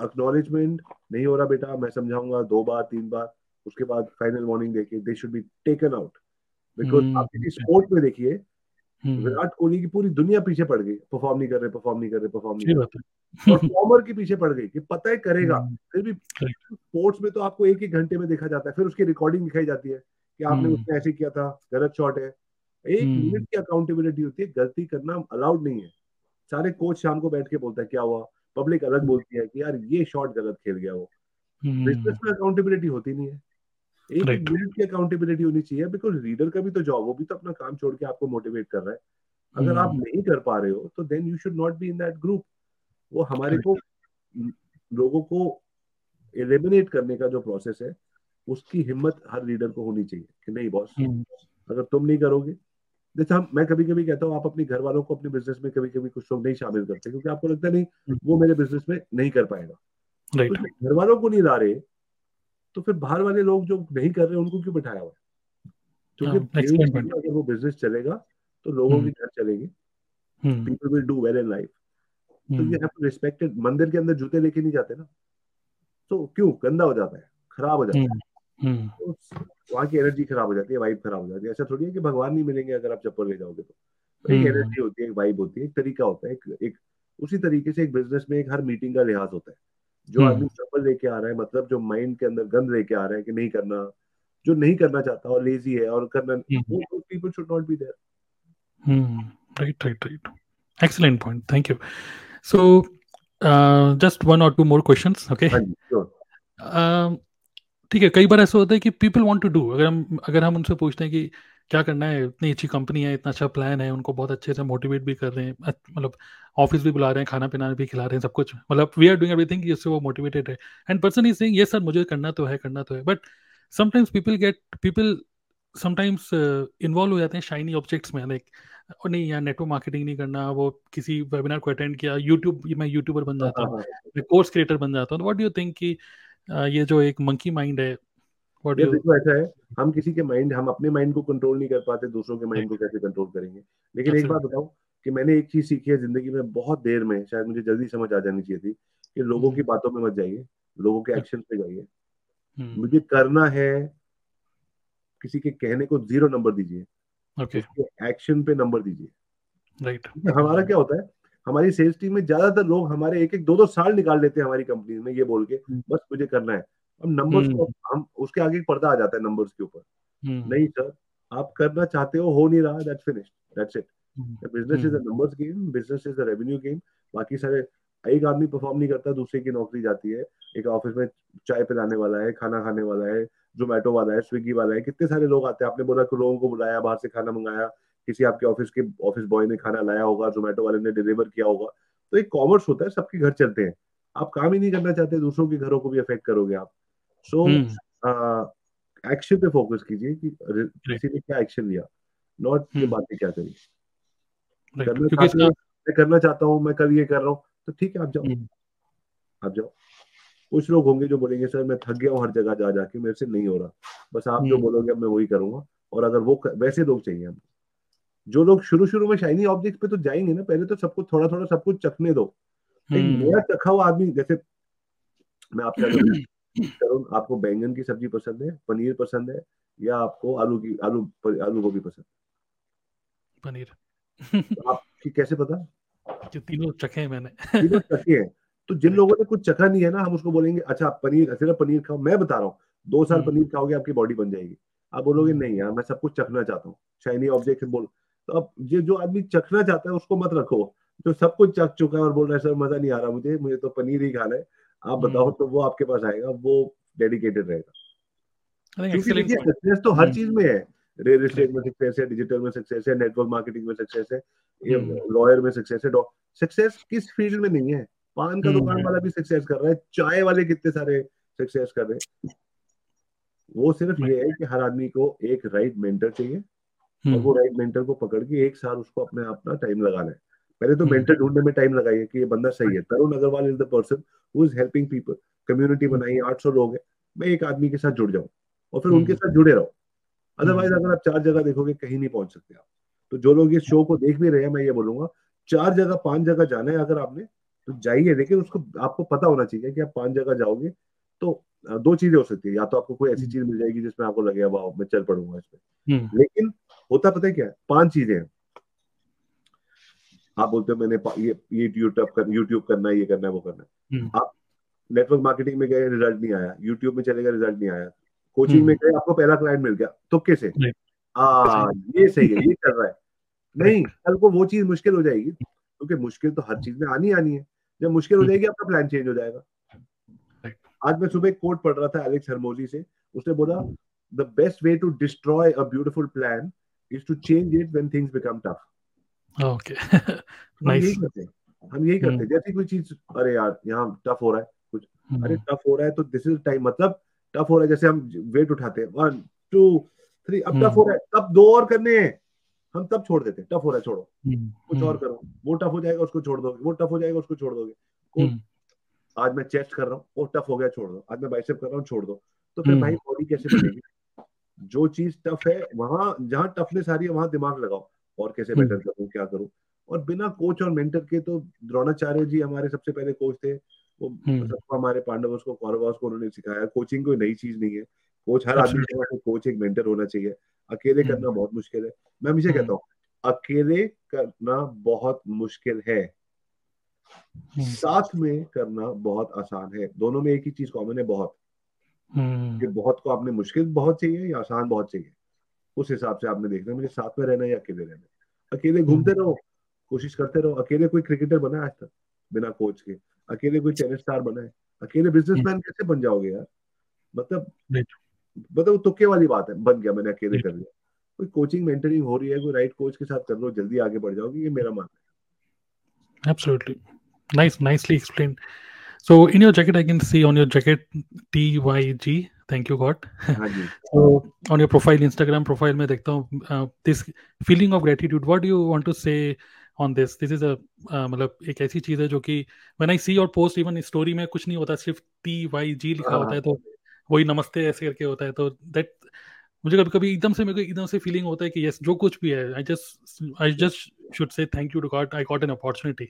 acknowledgement नहीं हो रहा बेटा मैं समझाऊँगा दो बार तीन बार उसके बाद फाइनल वार्निंग देके they should be taken out because hmm. आप किसी स्पोर्ट में देखिए hmm. विराट कोहली की पूरी दुनिया पीछे पड़ गई परफॉर्म नहीं कर रहे परफॉर्म नहीं कर रहे परफॉर्म नहीं कर रहे। परफॉर्मर के पीछे पड़ गई कि पता है करेगा। Hmm. फिर भी स्पोर्ट्स में तो आपको एक ही घंटे में देखा जाता है फिर उसकी रिकॉर्डिंग दिखाई जाती है कि आपने उसने ऐसे किया था गलत शॉट है। एक मिनट की अकाउंटेबिलिटी होती है गलती करना अलाउड नहीं है। सारे कोच शाम को बैठ के बोलता है क्या हुआ? पब्लिक अलग बोलती है कि यार ये शॉट गलत खेल गया वो बिज़नेस में अकाउंटेबिलिटी होती नहीं है एक. मिनट की अकाउंटेबिलिटी होनी चाहिए बिकॉज़ रीडर का भी तो जॉब वो भी तो अपना काम छोड़ के आपको मोटिवेट कर रहा है अगर आप hmm. नहीं कर पा रहे हो तो then you should not be in that group वो हमारे को लोगों को एलिमिनेट करने का जो प्रोसेस है उसकी हिम्मत हर लीडर को होनी चाहिए कि नहीं बॉस hmm. अगर तुम नहीं करोगे जैसे हम मैं कभी कभी कहता हूँ आप अपने घर वालों को अपने बिज़नेस में कभी कभी कुछ लोग नहीं शामिल करते क्योंकि आपको लगता है नहीं. वो मेरे बिज़नेस में नहीं कर पाएगा। Right. तो घर वालों को नहीं ला रहे तो फिर बाहर वाले लोग जो नहीं कर रहे उनको क्यों बिठाया हुआ क्योंकि हाँ, अगर वो बिज़नेस चलेगा तो लोगों की घर चलेगी। People will do well in life तो यू हैव टू रिस्पेक्टेड मंदिर के अंदर जूते लेके नहीं जाते ना? तो क्यों? गंदा हो जाता है खराब हो जाता है। हम्म, तो वहाँ की एनर्जी खराब हो जाती है वाइब खराब हो जाती है। ऐसा थोड़ी है कि भगवान नहीं मिलेंगे अगर आप चप्पल ले जाओगे तो। एक एनर्जी होती है एक वाइब होती है एक तरीका होता है एक एक उसी तरीके से एक बिज़नेस में एक हर मीटिंग का लिहाज होता है। जो आदमी चप्पल लेके आ रहा है मतलब जो माइंड के अंदर गंद लेके आ रहा है कि नहीं करना जो नहीं करना चाहता और लेजी है और करना people should not be there right right right point thank you so uh, just one or two more questions okay? ठीक है कई बार ऐसा होता है कि पीपल वांट टू डू अगर हम अगर हम उनसे पूछते हैं कि क्या करना है इतनी अच्छी कंपनी है इतना अच्छा प्लान है उनको बहुत अच्छे से मोटिवेट भी कर रहे हैं मतलब ऑफ़िस भी बुला रहे हैं खाना पीना भी खिला रहे हैं सब कुछ मतलब वी आर डूइंग एवरीथिंग जिससे वो मोटिवेटेड है। एंड पर्सन इज़ सेइंग ये सर मुझे करना तो है करना तो है। But sometimes people get people sometimes involved हो जाते हैं शाइनी ऑब्जेक्ट्स में लाइक और नहीं यार नेटवर्क मार्केटिंग नहीं करना वो किसी वेबिनार को अटेंड किया यूट्यूब मैं यूट्यूबर बन जाता हूँ मैं कोर्स क्रिएटर बन जाता हूँ। व्हाट डू यू थिंक कि ये जो एक मंकी माइंड है डू देखो ऐसा है हम किसी के माइंड हम अपने माइंड को कंट्रोल नहीं कर पाते दूसरों के माइंड को कैसे कंट्रोल करेंगे? लेकिन एक बात बताऊँ कि मैंने एक चीज़ सीखी है ज़िंदगी में बहुत देर में शायद मुझे जल्दी समझ आ जानी चाहिए थी कि लोगों की बातों में मत जाइए लोगों के एक्शन पे जाइए। मुझे करना है किसी के कहने को ज़ीरो नंबर दीजिए. एक्शन पे नंबर दीजिए। राइट हमारा क्या होता है हमारी सेल्स टीम में ज़्यादातर लोग हमारे एक एक दो दो साल निकाल लेते हैं हमारी कंपनी में ये बोल के हम्म। बस मुझे करना है। अब नंबर्स को हम्म। हम उसके आगे पर्दा आ जाता है नंबर्स के ऊपर। हम्म। नहीं सर आप करना चाहते हो हो नहीं रहा that's finish that's it business is a numbers game business is a revenue game बाकी सारे एक आदमी परफॉर्म नहीं करता दूसरे की नौकरी जाती है। एक ऑफ़िस में चाय पिलाने वाला है खाना खाने वाला है जोमेटो वाला है स्विगी वाला है कितने सारे लोग आते हैं। आपने बोला कि लोगों को बुलाया बाहर से खाना मंगाया किसी आपके ऑफ़िस के ऑफ़िस बॉय ने खाना लाया होगा जोमेटो वाले ने डिलीवर किया होगा। तो एक कॉमर्स होता है सबके घर चलते हैं। आप काम ही नहीं करना चाहते दूसरों के घरों को भी अफेक्ट करोगे आप। सो एक्शन पे फोकस कीजिए कि किसी ने क्या एक्शन लिया। नॉट ये बातें क्या करी। करना मैं करना चाहता हूँ मैं कल ये कर रहा हूँ तो ठीक है आप जाओ। आप जाओ। कुछ लोग होंगे जो बोलेंगे सर मैं थक गया हूँ हर जगह जा जाके मेरे से नहीं हो रहा। बस आप जो बोलोगे मैं वही करूँगा। और अगर वो वैसे लोग चाहिए हमको। जो लोग शुरू शुरू में शाइनी ऑब्जेक्ट पे तो जाएँगे ना पहले तो सबको थोड़ा थोड़ा सब कुछ चखने दो। नया चखा हुआ आदमी जैसे मैं आपसे करूँ आपको बैंगन की सब्ज़ी पसंद है पनीर पसंद है या आपको आलू की आलू आलू गोभी पसंद पनीर। तो आपकी कैसे पता? जो तीनों चखे मैंने। तीनों चखे हैं। तो जिन लोगों ने कुछ चखा नहीं है ना हम उसको बोलेंगे अच्छा पनीर सिर्फ़ पनीर खाओ मैं बता रहा हूँ दो साल हम्म। पनीर खाओगे आपकी बॉडी बन जाएगी। आप बोलोगे हम्म। नहीं यार मैं सब कुछ चखना चाहता हूँ शाइनी ऑब्जेक्ट बोल तो अब ये जो आदमी चखना चाहता है उसको मत रखो। जो सब कुछ चख चुका है और बोल रहा है सर मज़ा नहीं आ रहा मुझे मुझे तो पनीर ही खाना है। आप बताओ हम्म। तो वो आपके पास आएगा वो डेडिकेटेड रहेगा। सक्सेस तो हर चीज़ में है। रियल एस्टेट में सक्सेस है डिजिटल में सक्सेस है नेटवर्क मार्केटिंग में सक्सेस है लॉयर में सक्सेस है सक्सेस किस फ़ील्ड में नहीं है? पान का दुकान हम्म। वाला भी सक्सेस कर रहा है चाय वाले कितने सारे सक्सेस कर रहे हैं? वो सिर्फ़ ये है कि हर आदमी को एक राइट मेंटर चाहिए। और हम्म। वो राइट मेंटर को पकड़ के एक साल उसको अपने अपना टाइम लगाना है। पहले तो मेंटर हम्म। ढूँढने में टाइम लगाइए कि ये बंदा सही है। Tarun Agarwal is the person who is helping people community बनाई आठ सौ लोग है। मैं एक आदमी के साथ जुड़ जाऊँ और फिर उनके साथ जुड़े रहो। अदरवाइज़ अगर आप चार जगह देखोगे कहीं नहीं पहुँच सकते आप। तो जो लोग इस शो को देख भी रहे हैं मैं ये बोलूँगा चार जगह पाँच जगह जाना है अगर आपने तो जाइए। लेकिन उसको आपको पता होना चाहिए कि आप पाँच जगह जाओगे तो दो चीज़ें हो सकती है। या तो आपको कोई ऐसी चीज़ मिल जाएगी जिसमें आपको लगेगा वाह मैं चल पड़ूँगा इसमें हम्म। लेकिन होता पता है क्या है? पाँच चीज़ें हैं। आप बोलते हो मैंने ये ये यूट्यूब कर यूट्यूब करना है ये करना है वो करना है। हम्म। आप नेटवर्क मार्केटिंग में गए रिज़ल्ट नहीं आया। यूट्यूब में चलेगा रिज़ल्ट नहीं आया। कोचिंग में हम्म। गए आपको पहला क्लाइंट मिल गया। तो कैसे? आ ये सही है ये कर रहा है। नहीं कल को वो चीज़ मुश्किल हो जाएगी क्योंकि मुश्किल तो हर चीज़ में आनी आनी है। जब मुश्किल हो जाएगी आपका प्लान चेंज हो जाएगा। आज मैं सुबह एक कोट पढ़ रहा था एलेक्स हरमोजी से। उसने बोला the best way to destroy a beautiful plan is to change it when things become tough okay हैं। हम यही करते हैं। Hmm. जैसे कोई चीज़ अरे यार यहाँ टफ हो रहा है कुछ hmm. अरे टफ हो रहा है तो दिस इज़ टाइम मतलब टफ हो रहा है जैसे हम वेट उठाते हैं। वन टू थ्री अब टफ hmm. हो रहा है तब दो और करने हैं। हम तब छोड़ देते हैं। टफ हो रहा है छोड़ो। कुछ और करो। वो टफ हो जाएगा उसको छोड़ दोगे। वो टफ हो जाएगा उसको छोड़ दोगे। आज मैं चेस्ट कर रहा हूँ वो टफ हो गया छोड़ दो। आज मैं बाइसेप कर रहा हूँ छोड़ दो। तो फिर भाई बॉडी कैसे बनेगी? जो चीज़ टफ है वहाँ जहाँ टफनेस आ रही है वहाँ दिमाग लगाओ। और कैसे बेटर हम्म। करूँ क्या करूँ? और बिना कोच और मेंटर के तो द्रोणाचार्य जी हमारे सबसे पहले कोच थे। वो हम्म। सबको हमारे पांडवों को कौरवों को उन्होंने सिखाया। कोचिंग कोई नई चीज़ नहीं है। कोच हर आदमी के कोच एक मेंटर होना चाहिए। अकेले करना हम्म। बहुत मुश्किल है। मैं हमेशा कहता हूँ अकेले करना बहुत मुश्किल है। हम्म। साथ में करना बहुत आसान है। दोनों में एक ही चीज़ कॉमन है बहुत। हम्म। कि बहुत को आपने मुश्किल बहुत चाहिए या आसान बहुत चाहिए। उस हिसाब से आपने देखना मुझे साथ में रहना है या अकेले रहना है। अकेले घूमते हम्म। रहो कोशिश करते रहो। अकेले कोई क्रिकेटर बना है आज तक बिना कोच के? अकेले कोई टेनिस स्टार बना है? अकेले बिजनेसमैन कैसे बन जाओगे यार? मतलब मतलब वो तुक्के वाली बात है बन गया मैंने अकेले कर लिया। कोई कोचिंग मेंटरिंग हो रही है कोई राइट कोच के साथ कर लो जल्दी आगे बढ़ जाओगे ये मेरा मानना Absolutely. Nice, nicely explained. So in your jacket, I can see on your jacket TYG. Thank you, God. है हाँ जी So on your profile, Instagram profile, में देखता हूँ uh, this feeling of gratitude. What do you want to say on this? This is a uh, मतलब एक ऐसी चीज है जो कि when I see your post even story में कुछ नहीं होता सिर्फ टी वाई जी लिखा हाँ। होता है तो वही नमस्ते ऐसे करके होता है तो दैट मुझे कभी कभी एकदम से मेरे को एकदम से फीलिंग होता है कि यस जो कुछ भी है I just I just should say thank you to God I got an opportunity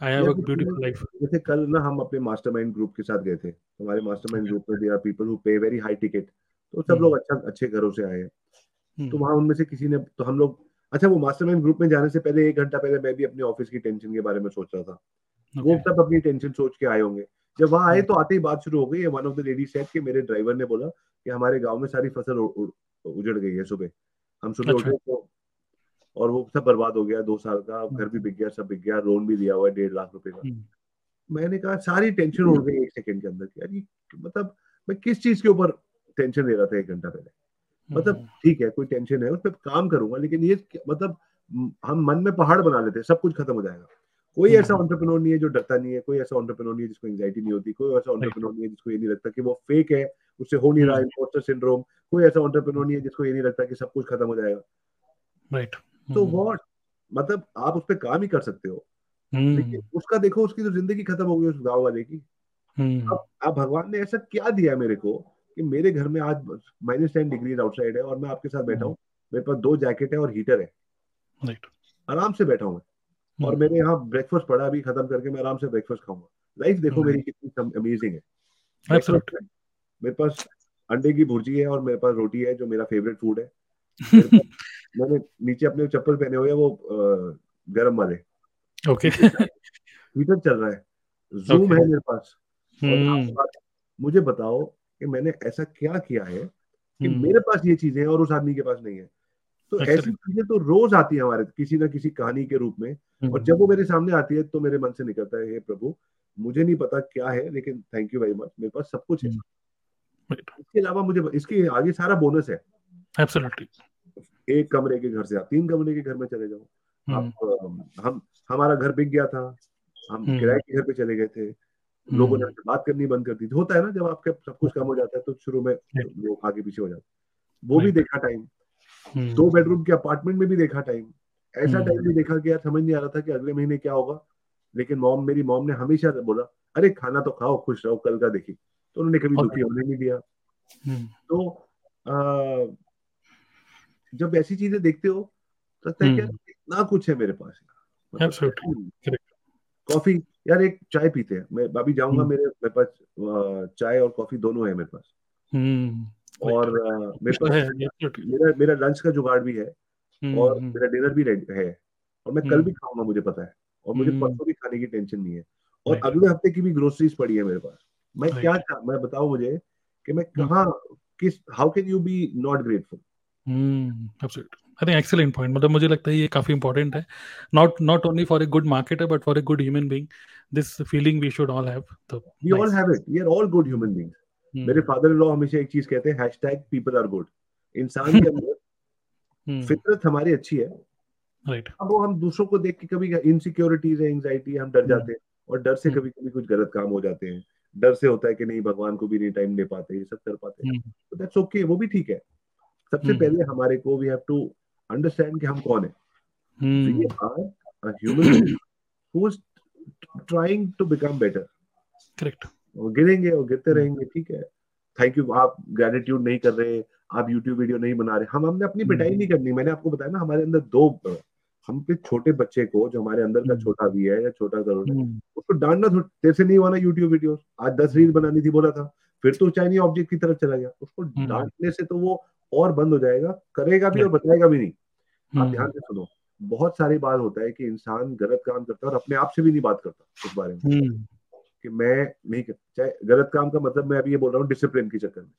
I have a beautiful life जैसे कल ना हम अपने मास्टरमाइंड ग्रुप के साथ गए थे हमारे मास्टरमाइंड ग्रुप में there are people who pay very high ticket तो सब हम्म। लोग अच्छा अच्छे घरों से आए हैं। हम्म। तो वहाँ उनमें से किसी ने तो हम लोग अच्छा वो मास्टरमाइंड ग्रुप में जाने से पहले एक घंटा पहले मैं भी अपने ऑफ़िस की टेंशन के बारे में सोच रहा था। वो सब अपनी टेंशन सोच के आए होंगे। जब वहाँ आए हम्म। तो आते ही बात शुरू हो गई one of the lady said कि मेरे ड्राइवर ने बोला कि हमारे गाँव में सारी फ़सल उजड़ गई है सुबह हम सुबह अच्छा। उठे तो और वो सब बर्बाद हो गया दो साल का घर भी बिक गया सब बिक गया लोन भी दिया हुआ है डेढ़ लाख रुपए का हम्म। मैंने कहा सारी टेंशन उड़ गई एक सेकंड के अंदर कि मतलब मैं किस चीज़ के ऊपर टेंशन ले रहा था एक घंटा पहले मतलब हम्म। ठीक है कोई टेंशन है उस पर काम करूँगा लेकिन ये मतलब हम मन में पहाड़ बना लेते हैं सब कुछ खत्म हो जाएगा कोई ऐसा हम्म। ऑन्टरप्रेन्योर नहीं है जो डरता नहीं है कोई ऐसा ऑन्टरप्रेन्योर नहीं है जिसको एंजाइटी नहीं होती कोई ऐसा ऑन्टरप्रेन्योर नहीं है जिसको ये नहीं लगता कि वो फेक है उससे हो नहीं रहा। इम्पोस्टर सिंड्रोम कोई ऐसा ऑन्टरप्रेन्योर नहीं है जिसको ये नहीं लगता कि सब कुछ खत्म हो जाएगा। राइट तो वॉट मतलब आप उस पर काम ही कर सकते हो। हम्म। लेकिन उसका देखो उसकी तो ज़िंदगी खत्म हो गई उस गाँव वाले की। हम्म। अब अब भगवान ने ऐसा क्या दिया मेरे को कि मेरे घर में आज माइनस टेन डिग्री आउटसाइड है और मैं आपके साथ बैठा हूँ मेरे पास दो जैकेट है और हीटर है। आराम से बैठा हूँ मैं। और मेरे यहाँ ब्रेकफास्ट पड़ा अभी खत्म करके मैं आराम से ब्रेकफास्ट खाऊँगा। लाइफ देखो। मेरी कितनी अमेजिंग है. है, मेरे पास अंडे की भुर्जी है और मेरे पास रोटी है जो मेरा फेवरेट फ़ूड है मैंने नीचे अपने चप्पल पहने हुए हैं वो गरम वाले ओके हीटर चल रहा है जूम Okay. है मेरे पास और। आपके मुझे बताओ कि मैंने ऐसा क्या किया है कि हम्म। मेरे पास ये चीज़ें हैं और उस आदमी के पास नहीं है तो ऐसी चीज़ें तो रोज आती है हमारे किसी ना किसी कहानी के रूप में और हम्म। जब वो मेरे सामने आती है तो मेरे मन से निकलता है हे प्रभु मुझे नहीं पता क्या है लेकिन थैंक यू वेरी मच मेरे पास सब कुछ है. इसके अलावा मुझे इसके आगे सारा बोनस है। Absolutely. एक कमरे के घर से आप तीन कमरे के घर में चले जाओ। आप हम हमारा घर बिक गया था। हम हम्म। किराए के घर पे चले गए थे। लोगों ने बात करनी बंद कर दी। थी होता है ना जब आपके सब कुछ कम हो जाता है तो शुरू में. लोग आगे पीछे हो जाते वो भी देखा टाइम। दो बेडरूम के अपार्टमेंट में भी देखा टाइम ऐसा। टाइम भी देखा कि यार समझ नहीं आ रहा था कि अगले महीने क्या होगा। लेकिन मॉम मेरी मॉम ने हमेशा बोला अरे खाना तो खाओ खुश रहो कल का देखी तो उन्होंने कभी दुखी होने नहीं दिया। हम्म। तो आ, जब ऐसी चीज़ें देखते हो तो लगता है कि हम्म। इतना कुछ है मेरे पास। मतलब कॉफ़ी यार एक चाय पीते हैं। मैं अभी जाऊँगा हम्म। मेरे मेरे पास चाय और कॉफ़ी दोनों है मेरे पास। और मेरे तो पास मेरा मेरा लंच का जुगाड़ भी है और मेरा डिनर भी है। और मैं कल। भी खाऊँगा मुझे पता है। और मुझे। परसों भी खाने की टेंशन नहीं है। और अगले हफ़्ते की भी ग्रोसरीज पड़ी है मेरे पास। मैं Right. क्या क्या मैं बताओ मुझे कि मैं। कहाँ किस how can you be not grateful. I think मतलब मुझे लगता है ये काफ़ी important है. Not not only for a good marketer but for a good human being. This feeling we should all have. तो we all have it we are all good human beings मेरे father in law हमेशा एक चीज़ कहते हैं hashtag people are good इंसान के अंदर हम्म, फितरत हमारी अच्छी है right. अब वो हम दूसरों को देख के कभी इनसिक्योरिटीज है एंजाइटी हम डर जाते हैं और डर से हम्म। कभी कभी कुछ गलत काम हो जाते हैं डर से होता है कि नहीं भगवान को भी नहीं टाइम दे पाते ये सब कर पाते हम्म, तो दैट्स ओके वो भी ठीक है सबसे हम्म। पहले हमारे को वी हैव टू अंडरस्टैंड कि हम कौन है हम्म, are a human who is trying to become better correct. और गिरेंगे और गिरते। रहेंगे ठीक है थैंक यू आप ग्रेटिट्यूड नहीं कर रहे आप यूट्यूब वीडियो नहीं बना रहे हम हमने अपनी। पिटाई नहीं करनी मैंने आपको बताया ना हमारे अंदर दो हम पे छोटे बच्चे को जो हमारे अंदर का हम्म। छोटा भी है या छोटा करोड़ है हम्म, उसको डांटना तेरे से नहीं हुआ ना यूट्यूब वीडियो आज दस रील बनानी थी बोला था फिर तो चाइनीज़ ऑब्जेक्ट की तरफ़ चला गया। उसको हम्म। डांटने से तो वो और बंद हो जाएगा करेगा भी और बताएगा भी नहीं। आप ध्यान से सुनो बहुत सारी बार होता है कि इंसान गलत काम करता है और अपने आप से भी नहीं बात करता उस बारे में। कि मैं नहीं कर चाहे गलत काम का मतलब मैं अभी ये बोल रहा हूँ डिसिप्लिन के चक्कर में।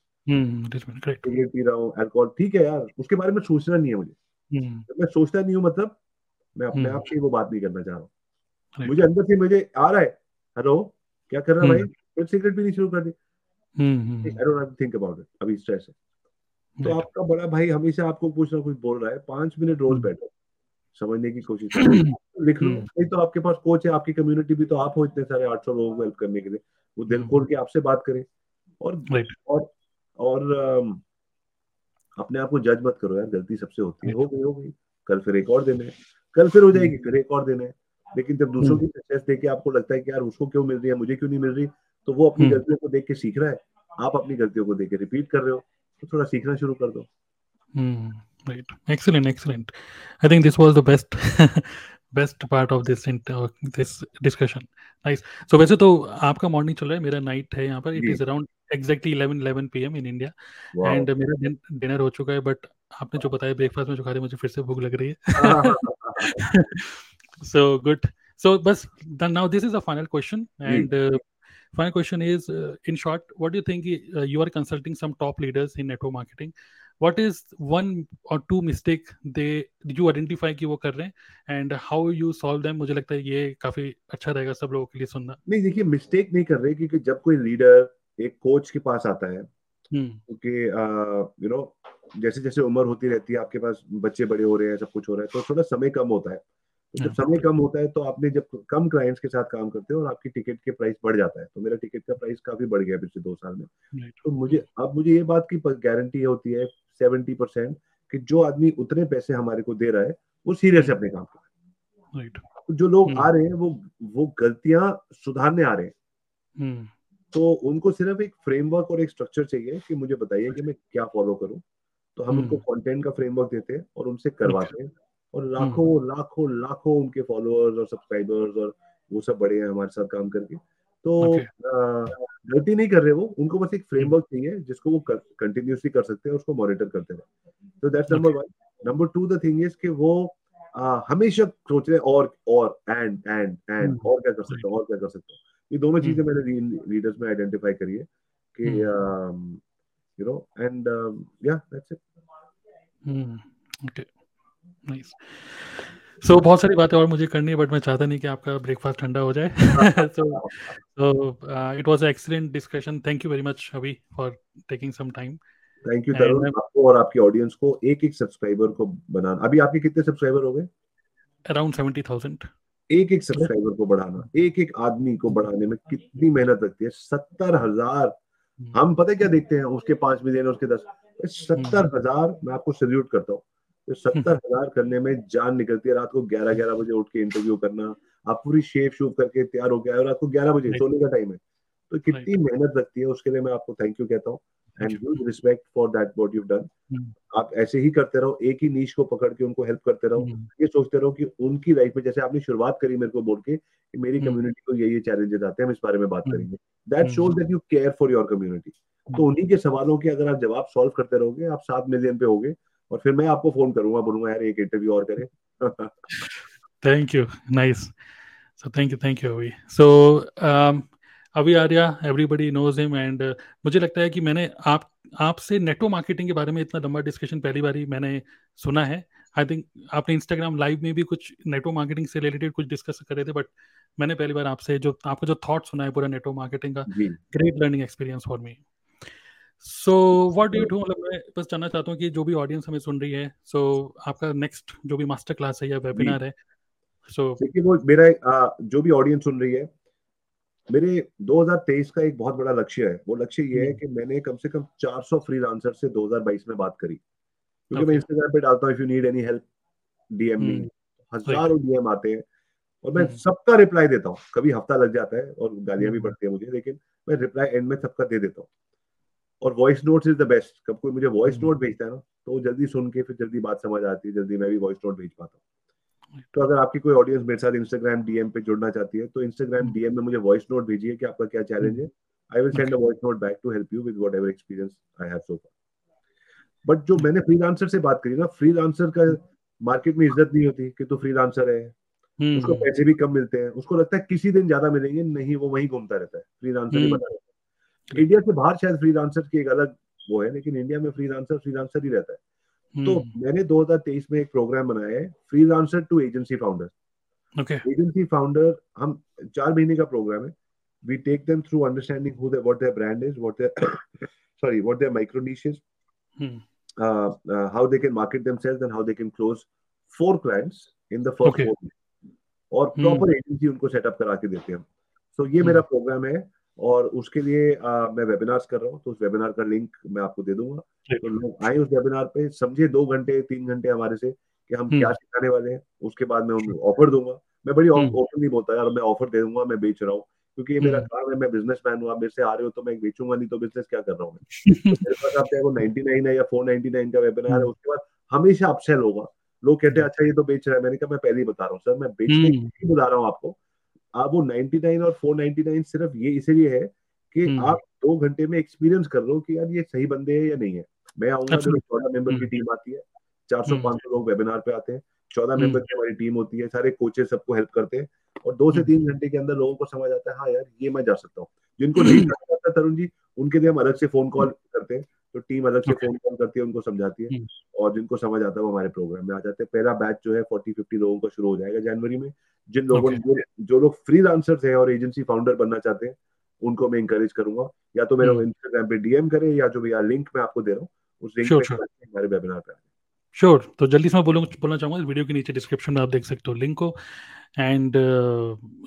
सिगरेट पी रहा हूँ अल्कोहल ठीक है यार उसके बारे में सोचना नहीं है मुझे। मैं सोचता नहीं हूँ मतलब मैं अपने हम्म। आप से वो बात नहीं करना चाह रहा हूँ। मुझे अंदर से मुझे आ रहा है। हेलो क्या कर रहा है भाई? हम्म फिर सिगरेट पीनी शुरू कर दी। हम्म I don't think about it अभी स्ट्रेस है। तो आपका बड़ा भाई हमेशा आपको कुछ ना कुछ बोल रहा है। पाँच मिनट रोज हम्म। बैठो। समझने की कोशिश करो। लिख लो। नहीं तो आपके पास कोच है आपकी कम्युनिटी भी तो आप हो इतने सारे आठ सौ लोगों को हेल्प करने के लिए। वो दिल खोल के आपसे बात करें। और और और अपने आप को जज मत करो यार। गलती सबसे होती है। हो गई हो गई। कल फिर एक और दिन है। कल फिर हो जाएगी फिर एक और दिन है लेकिन जब दूसरों की सक्सेस देख के आपको लगता है कि यार उसको क्यों मिल रही है मुझे क्यों नहीं मिल रही तो वो अपनी हम्म। गलतियों को देख के सीख रहा है आप अपनी गलतियों को देख के रिपीट कर रहे हो तो थोड़ा सीखना शुरू कर दो. Right. Excellent. Excellent. I think this was the best best part of this int- uh, this discussion. वैसे तो आपका मॉर्निंग चल रहा है मेरा नाइट है यहाँ पर it is around exactly 11 11 PM in India and मेरा डिनर हो चुका है बट आपने जो बताया ब्रेकफास्ट में जो खा रहे मुझे फिर से भूख लग रही हाँ, है so good so then now this is the final question and uh, final question is uh, in short what do you think uh, you are consulting some top leaders in network marketing what is one or two mistake they you identify कि वो कर रहे हैं and how you solve them मुझे लगता है ये काफ़ी अच्छा रहेगा सब लोगों के लिए सुनना नहीं देखिए मिस्टेक नहीं कर रहे क्योंकि जब कोई लीडर एक कोच के पास आता है हम्म क्योंकि यू नो जैसे जैसे उम्र होती रहती है आपके पास बच्चे बड़े हो रहे हैं सब कुछ हो रहा है तो थोड़ा समय कम होता है। तो जब हाँ। समय कम होता है तो आपने जब कम क्लाइंट्स के साथ काम करते हो और आपकी टिकट के प्राइस बढ़ जाता है तो मेरा टिकट का प्राइस काफ़ी बढ़ गया पिछले दो साल में। तो मुझे अब मुझे ये बात की गारंटी होती है सेवेंटी परसेंट कि जो आदमी उतने पैसे हमारे को दे रहा है वो सीरियस है अपने काम पे। Right. तो जो लोग हम्म। आ रहे हैं वो वो गलतियाँ सुधारने आ रहे हैं। हम्म। तो उनको सिर्फ़ एक फ्रेमवर्क और एक स्ट्रक्चर चाहिए कि मुझे बताइए कि मैं क्या फॉलो करूँ। तो हम उनको हम्म। कंटेंट का फ्रेमवर्क देते हैं और उनसे करवाते हैं। और लाखों लाखों लाखों उनके फॉलोअर्स और सब्सक्राइबर्स और वो सब बड़े हैं हमारे साथ काम करके। तो. गलती नहीं कर रहे वो। उनको बस एक फ्रेमवर्क चाहिए जिसको वो कंटिन्यूसली कर सकते हैं उसको मॉनिटर करते रहे। तो that's number one number two the thing is कि वो हमेशा सोच रहे और और एंड एंड एंड हम्म। और क्या कर सकते हो और क्या कर सकते हो। ये दोनों चीज़ें हम्म। मैंने लीडर्स में आइडेंटिफाई करी है कि you know and yeah that's it okay nice so so, बहुत सारी बातें और मुझे करनी है बट मैं चाहता नहीं कि आपका ब्रेकफास्ट ठंडा हो जाए। So so it was excellent discussion thank you very much Abhi for taking some time thank you Tarun आपको और आपकी ऑडियंस को एक एक सब्सक्राइबर को बनाना। अभी आपके कितने सब्सक्राइबर हो गए? अराउंड 70000 एक एक सब्सक्राइबर को बढ़ाना एक एक आदमी को बढ़ाने में कितनी मेहनत लगती है? सत्तर हज़ार। हम पता क्या देखते हैं? उसके पाँच मिलियन उसके दस। सत्तर हज़ार मैं आपको सल्यूट करता हूँ। तो सत्तर हज़ार करने में जान निकलती है। रात को ग्यारह ग्यारह बजे उठ के इंटरव्यू करना आप पूरी शेप शूप करके तैयार हो गया और रात को ग्यारह बजे सोने का टाइम है। तो कितनी मेहनत लगती है उसके लिए मैं आपको थैंक यू कहता हूँ and huge respect for that what you done Hmm. आप ऐसे ही करते रहो एक ही नीच को पकड़ के उनको हेल्प करते रहो ये सोचते रहो कि उनकी लाइफ में जैसे आपने शुरुआत करी मेरे को बोल के कि मेरी। कम्युनिटी को ये ये चैलेंजेस आते हैं हम इस बारे में बात। करेंगे। That. Shows that you care for your community तो उन्हीं के सवालों के अगर आप जवाब सॉल्व करते रहोगे आप सात मिलियन पे होगे और फिर मैं आपको फ़ोन करूँगा बोलूँगा यार एक इंटरव्यू और करें। Thank you nice so thank you thank you so Abhi Arya everybody knows him and मुझे लगता है कि मैंने आप आपसे नेटवर्क मार्केटिंग के बारे में इतना लंबा डिस्कशन पहली बार ही मैंने सुना है। आई थिंक आपने इंस्टाग्राम लाइव में भी कुछ नेटवर्क मार्केटिंग से रिलेटेड कुछ डिस्कस कर रहे थे बट मैंने पहली बार आपसे जो आपका जो थॉट सुना है पूरा नेटवर्क मार्केटिंग का great learning experience for me so what do you do मतलब मैं बस जानना चाहता हूँ कि जो भी ऑडियंस हमें सुन रही है सो so, आपका नेक्स्ट जो भी मास्टर क्लास है या वेबिनार है सो देखिए वो मेरा आ, जो भी ऑडियंस सुन रही है मेरे 2023 का एक बहुत बड़ा लक्ष्य है। वो लक्ष्य ये है कि मैंने कम से कम 400 फ्रीलांसर से 2022 में बात करी। क्योंकि मैं इंस्टाग्राम पे डालता हूँ if you need any help DM me hmm, हज़ारों डीएम आते हैं और मैं हम्म। सबका रिप्लाई देता हूँ। कभी हफ़्ता लग जाता है और गालियाँ भी हम्म। पड़ती है मुझे लेकिन मैं रिप्लाई एंड में सबका दे देता हूँ। और voice note is the best कब कोई मुझे वॉइस हम्म। नोट भेजता है ना तो वो जल्दी सुन के फिर जल्दी बात समझ आती है जल्दी मैं भी वॉइस नोट भेज पाता हूँ। तो अगर आपकी कोई ऑडियंस मेरे साथ इंस्टाग्राम डीएम पे जुड़ना चाहती है तो इंस्टाग्राम हम्म। डीएम में मुझे वॉइस नोट भेजिए कि आपका क्या चैलेंज है। I will send a voice note back to help you with whatever experience I have so far but जो मैंने फ्रीलांसर से बात करी ना फ्रीलांसर का मार्केट में इज़्ज़त नहीं होती कि तू फ्रीलांसर है। उसको हम्म। पैसे भी कम मिलते हैं। उसको लगता है किसी दिन ज़्यादा मिलेंगे नहीं वो वहीं घूमता रहता है फ्रीलांसर ही हम्म। बना रहता है। इंडिया से बाहर शायद फ्रीलांसर की एक अलग वो है लेकिन इंडिया में फ्री फ्रीलांसर फ्रीलांसर ही रहता है। तो हम्म मैंने 2023 में एक प्रोग्राम बनाया है freelancer to agency founder okay agency founder हम चार महीने का प्रोग्राम है we take them through understanding who their what their brand is what their sorry what their micro niche is hmm uh, uh, how they can market themselves and how they can close four clients in the first Okay. four weeks. और हम्म। Proper agency उनको setup करा के देते हैं सो ये मेरा programme है और उसके लिए uh, मैं वेबिनार्स कर रहा हूँ तो उस वेबिनार का लिंक मैं आपको दे दूँगा तो लोग आए उस वेबिनार पे समझे दो घंटे तीन घंटे हमारे से कि हम हम्म। क्या सिखाने वाले हैं उसके बाद मैं उनको ऑफ़र दूँगा मैं बड़ी हम्म। ओपनली बोलता यार मैं ऑफ़र दे दूँगा मैं बेच रहा हूँ क्योंकि ये मेरा हम्म। काम है मैं बिज़नेस मैन हूँ आप मेरे से आ रहे हो तो मैं बेचूँगा नहीं तो बिज़नेस क्या कर रहा हूँ मैं मेरे पास आप चाहे वो 99 है या 499 का वेबिनार है हम्म। उसके बाद हमेशा अपसेल होगा लोग कहते हैं अच्छा ये तो बेच रहा है मैंने कहा मैं पहले ही बता रहा हूँ सर मैं बेचने हम्म। बुला रहा हूँ आपको आप वो 99 और 499 सिर्फ़ ये इसलिए है कि हम्म। आप दो घंटे में एक्सपीरियंस कर लो कि यार ये सही बंदे हैं या नहीं है मैं आऊँगा Absolutely. चौदह मेंबर की हम्म। टीम आती है चार सौ हम्म। पाँच सौ लोग वेबिनार पे आते हैं चौदह हम्म। मेंबर की हमारी टीम होती है सारे कोचेस सबको हेल्प करते हैं और दो से हम्म। तीन घंटे के अंदर लोगों को समझ आता है हाँ यार ये मैं जा सकता हूँ जिनको नहीं समझ आता तरुण जी उनके लिए हम अलग से फ़ोन कॉल करते हैं तो टीम अलग से फ़ोन कॉल करती है उनको समझाती है हम्म। और जिनको समझ आता है वो हमारे प्रोग्राम में आ जाते हैं पहला बैच जो है फोर्टी फिफ्टी लोगों का शुरू हो जाएगा जनवरी में जिन लोगों ने जो लोग फ्रीलांसर्स हैं और एजेंसी फाउंडर बनना चाहते हैं उनको मैं इंकरेज करूँगा या तो मेरे। इंस्टाग्राम पे डीएम करें या जो भैया लिंक मैं आपको दे रहा हूँ उस लिंक Sure, पे sure. हमारे वेबिनार पे। श्योर तो जल्दी से मैं बोलूँ बोलना चाहूँगा वीडियो के नीचे डिस्क्रिप्शन में आप देख सकते हो लिंक को एंड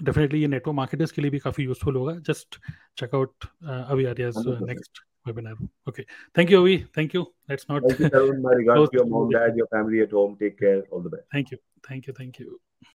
डेफिनेटली ये नेटवर्क मार्केटर्स के लिए भी काफ़ी यूजफुल होगा just check out Abhi Arya's 100%. Next webinar. Okay. Thank you, Avi. Thank you. Let's not. Thank you, Tarun. My regards to your mom, dad, your family at home. Take care. All the best. Thank you. Thank you. Thank you.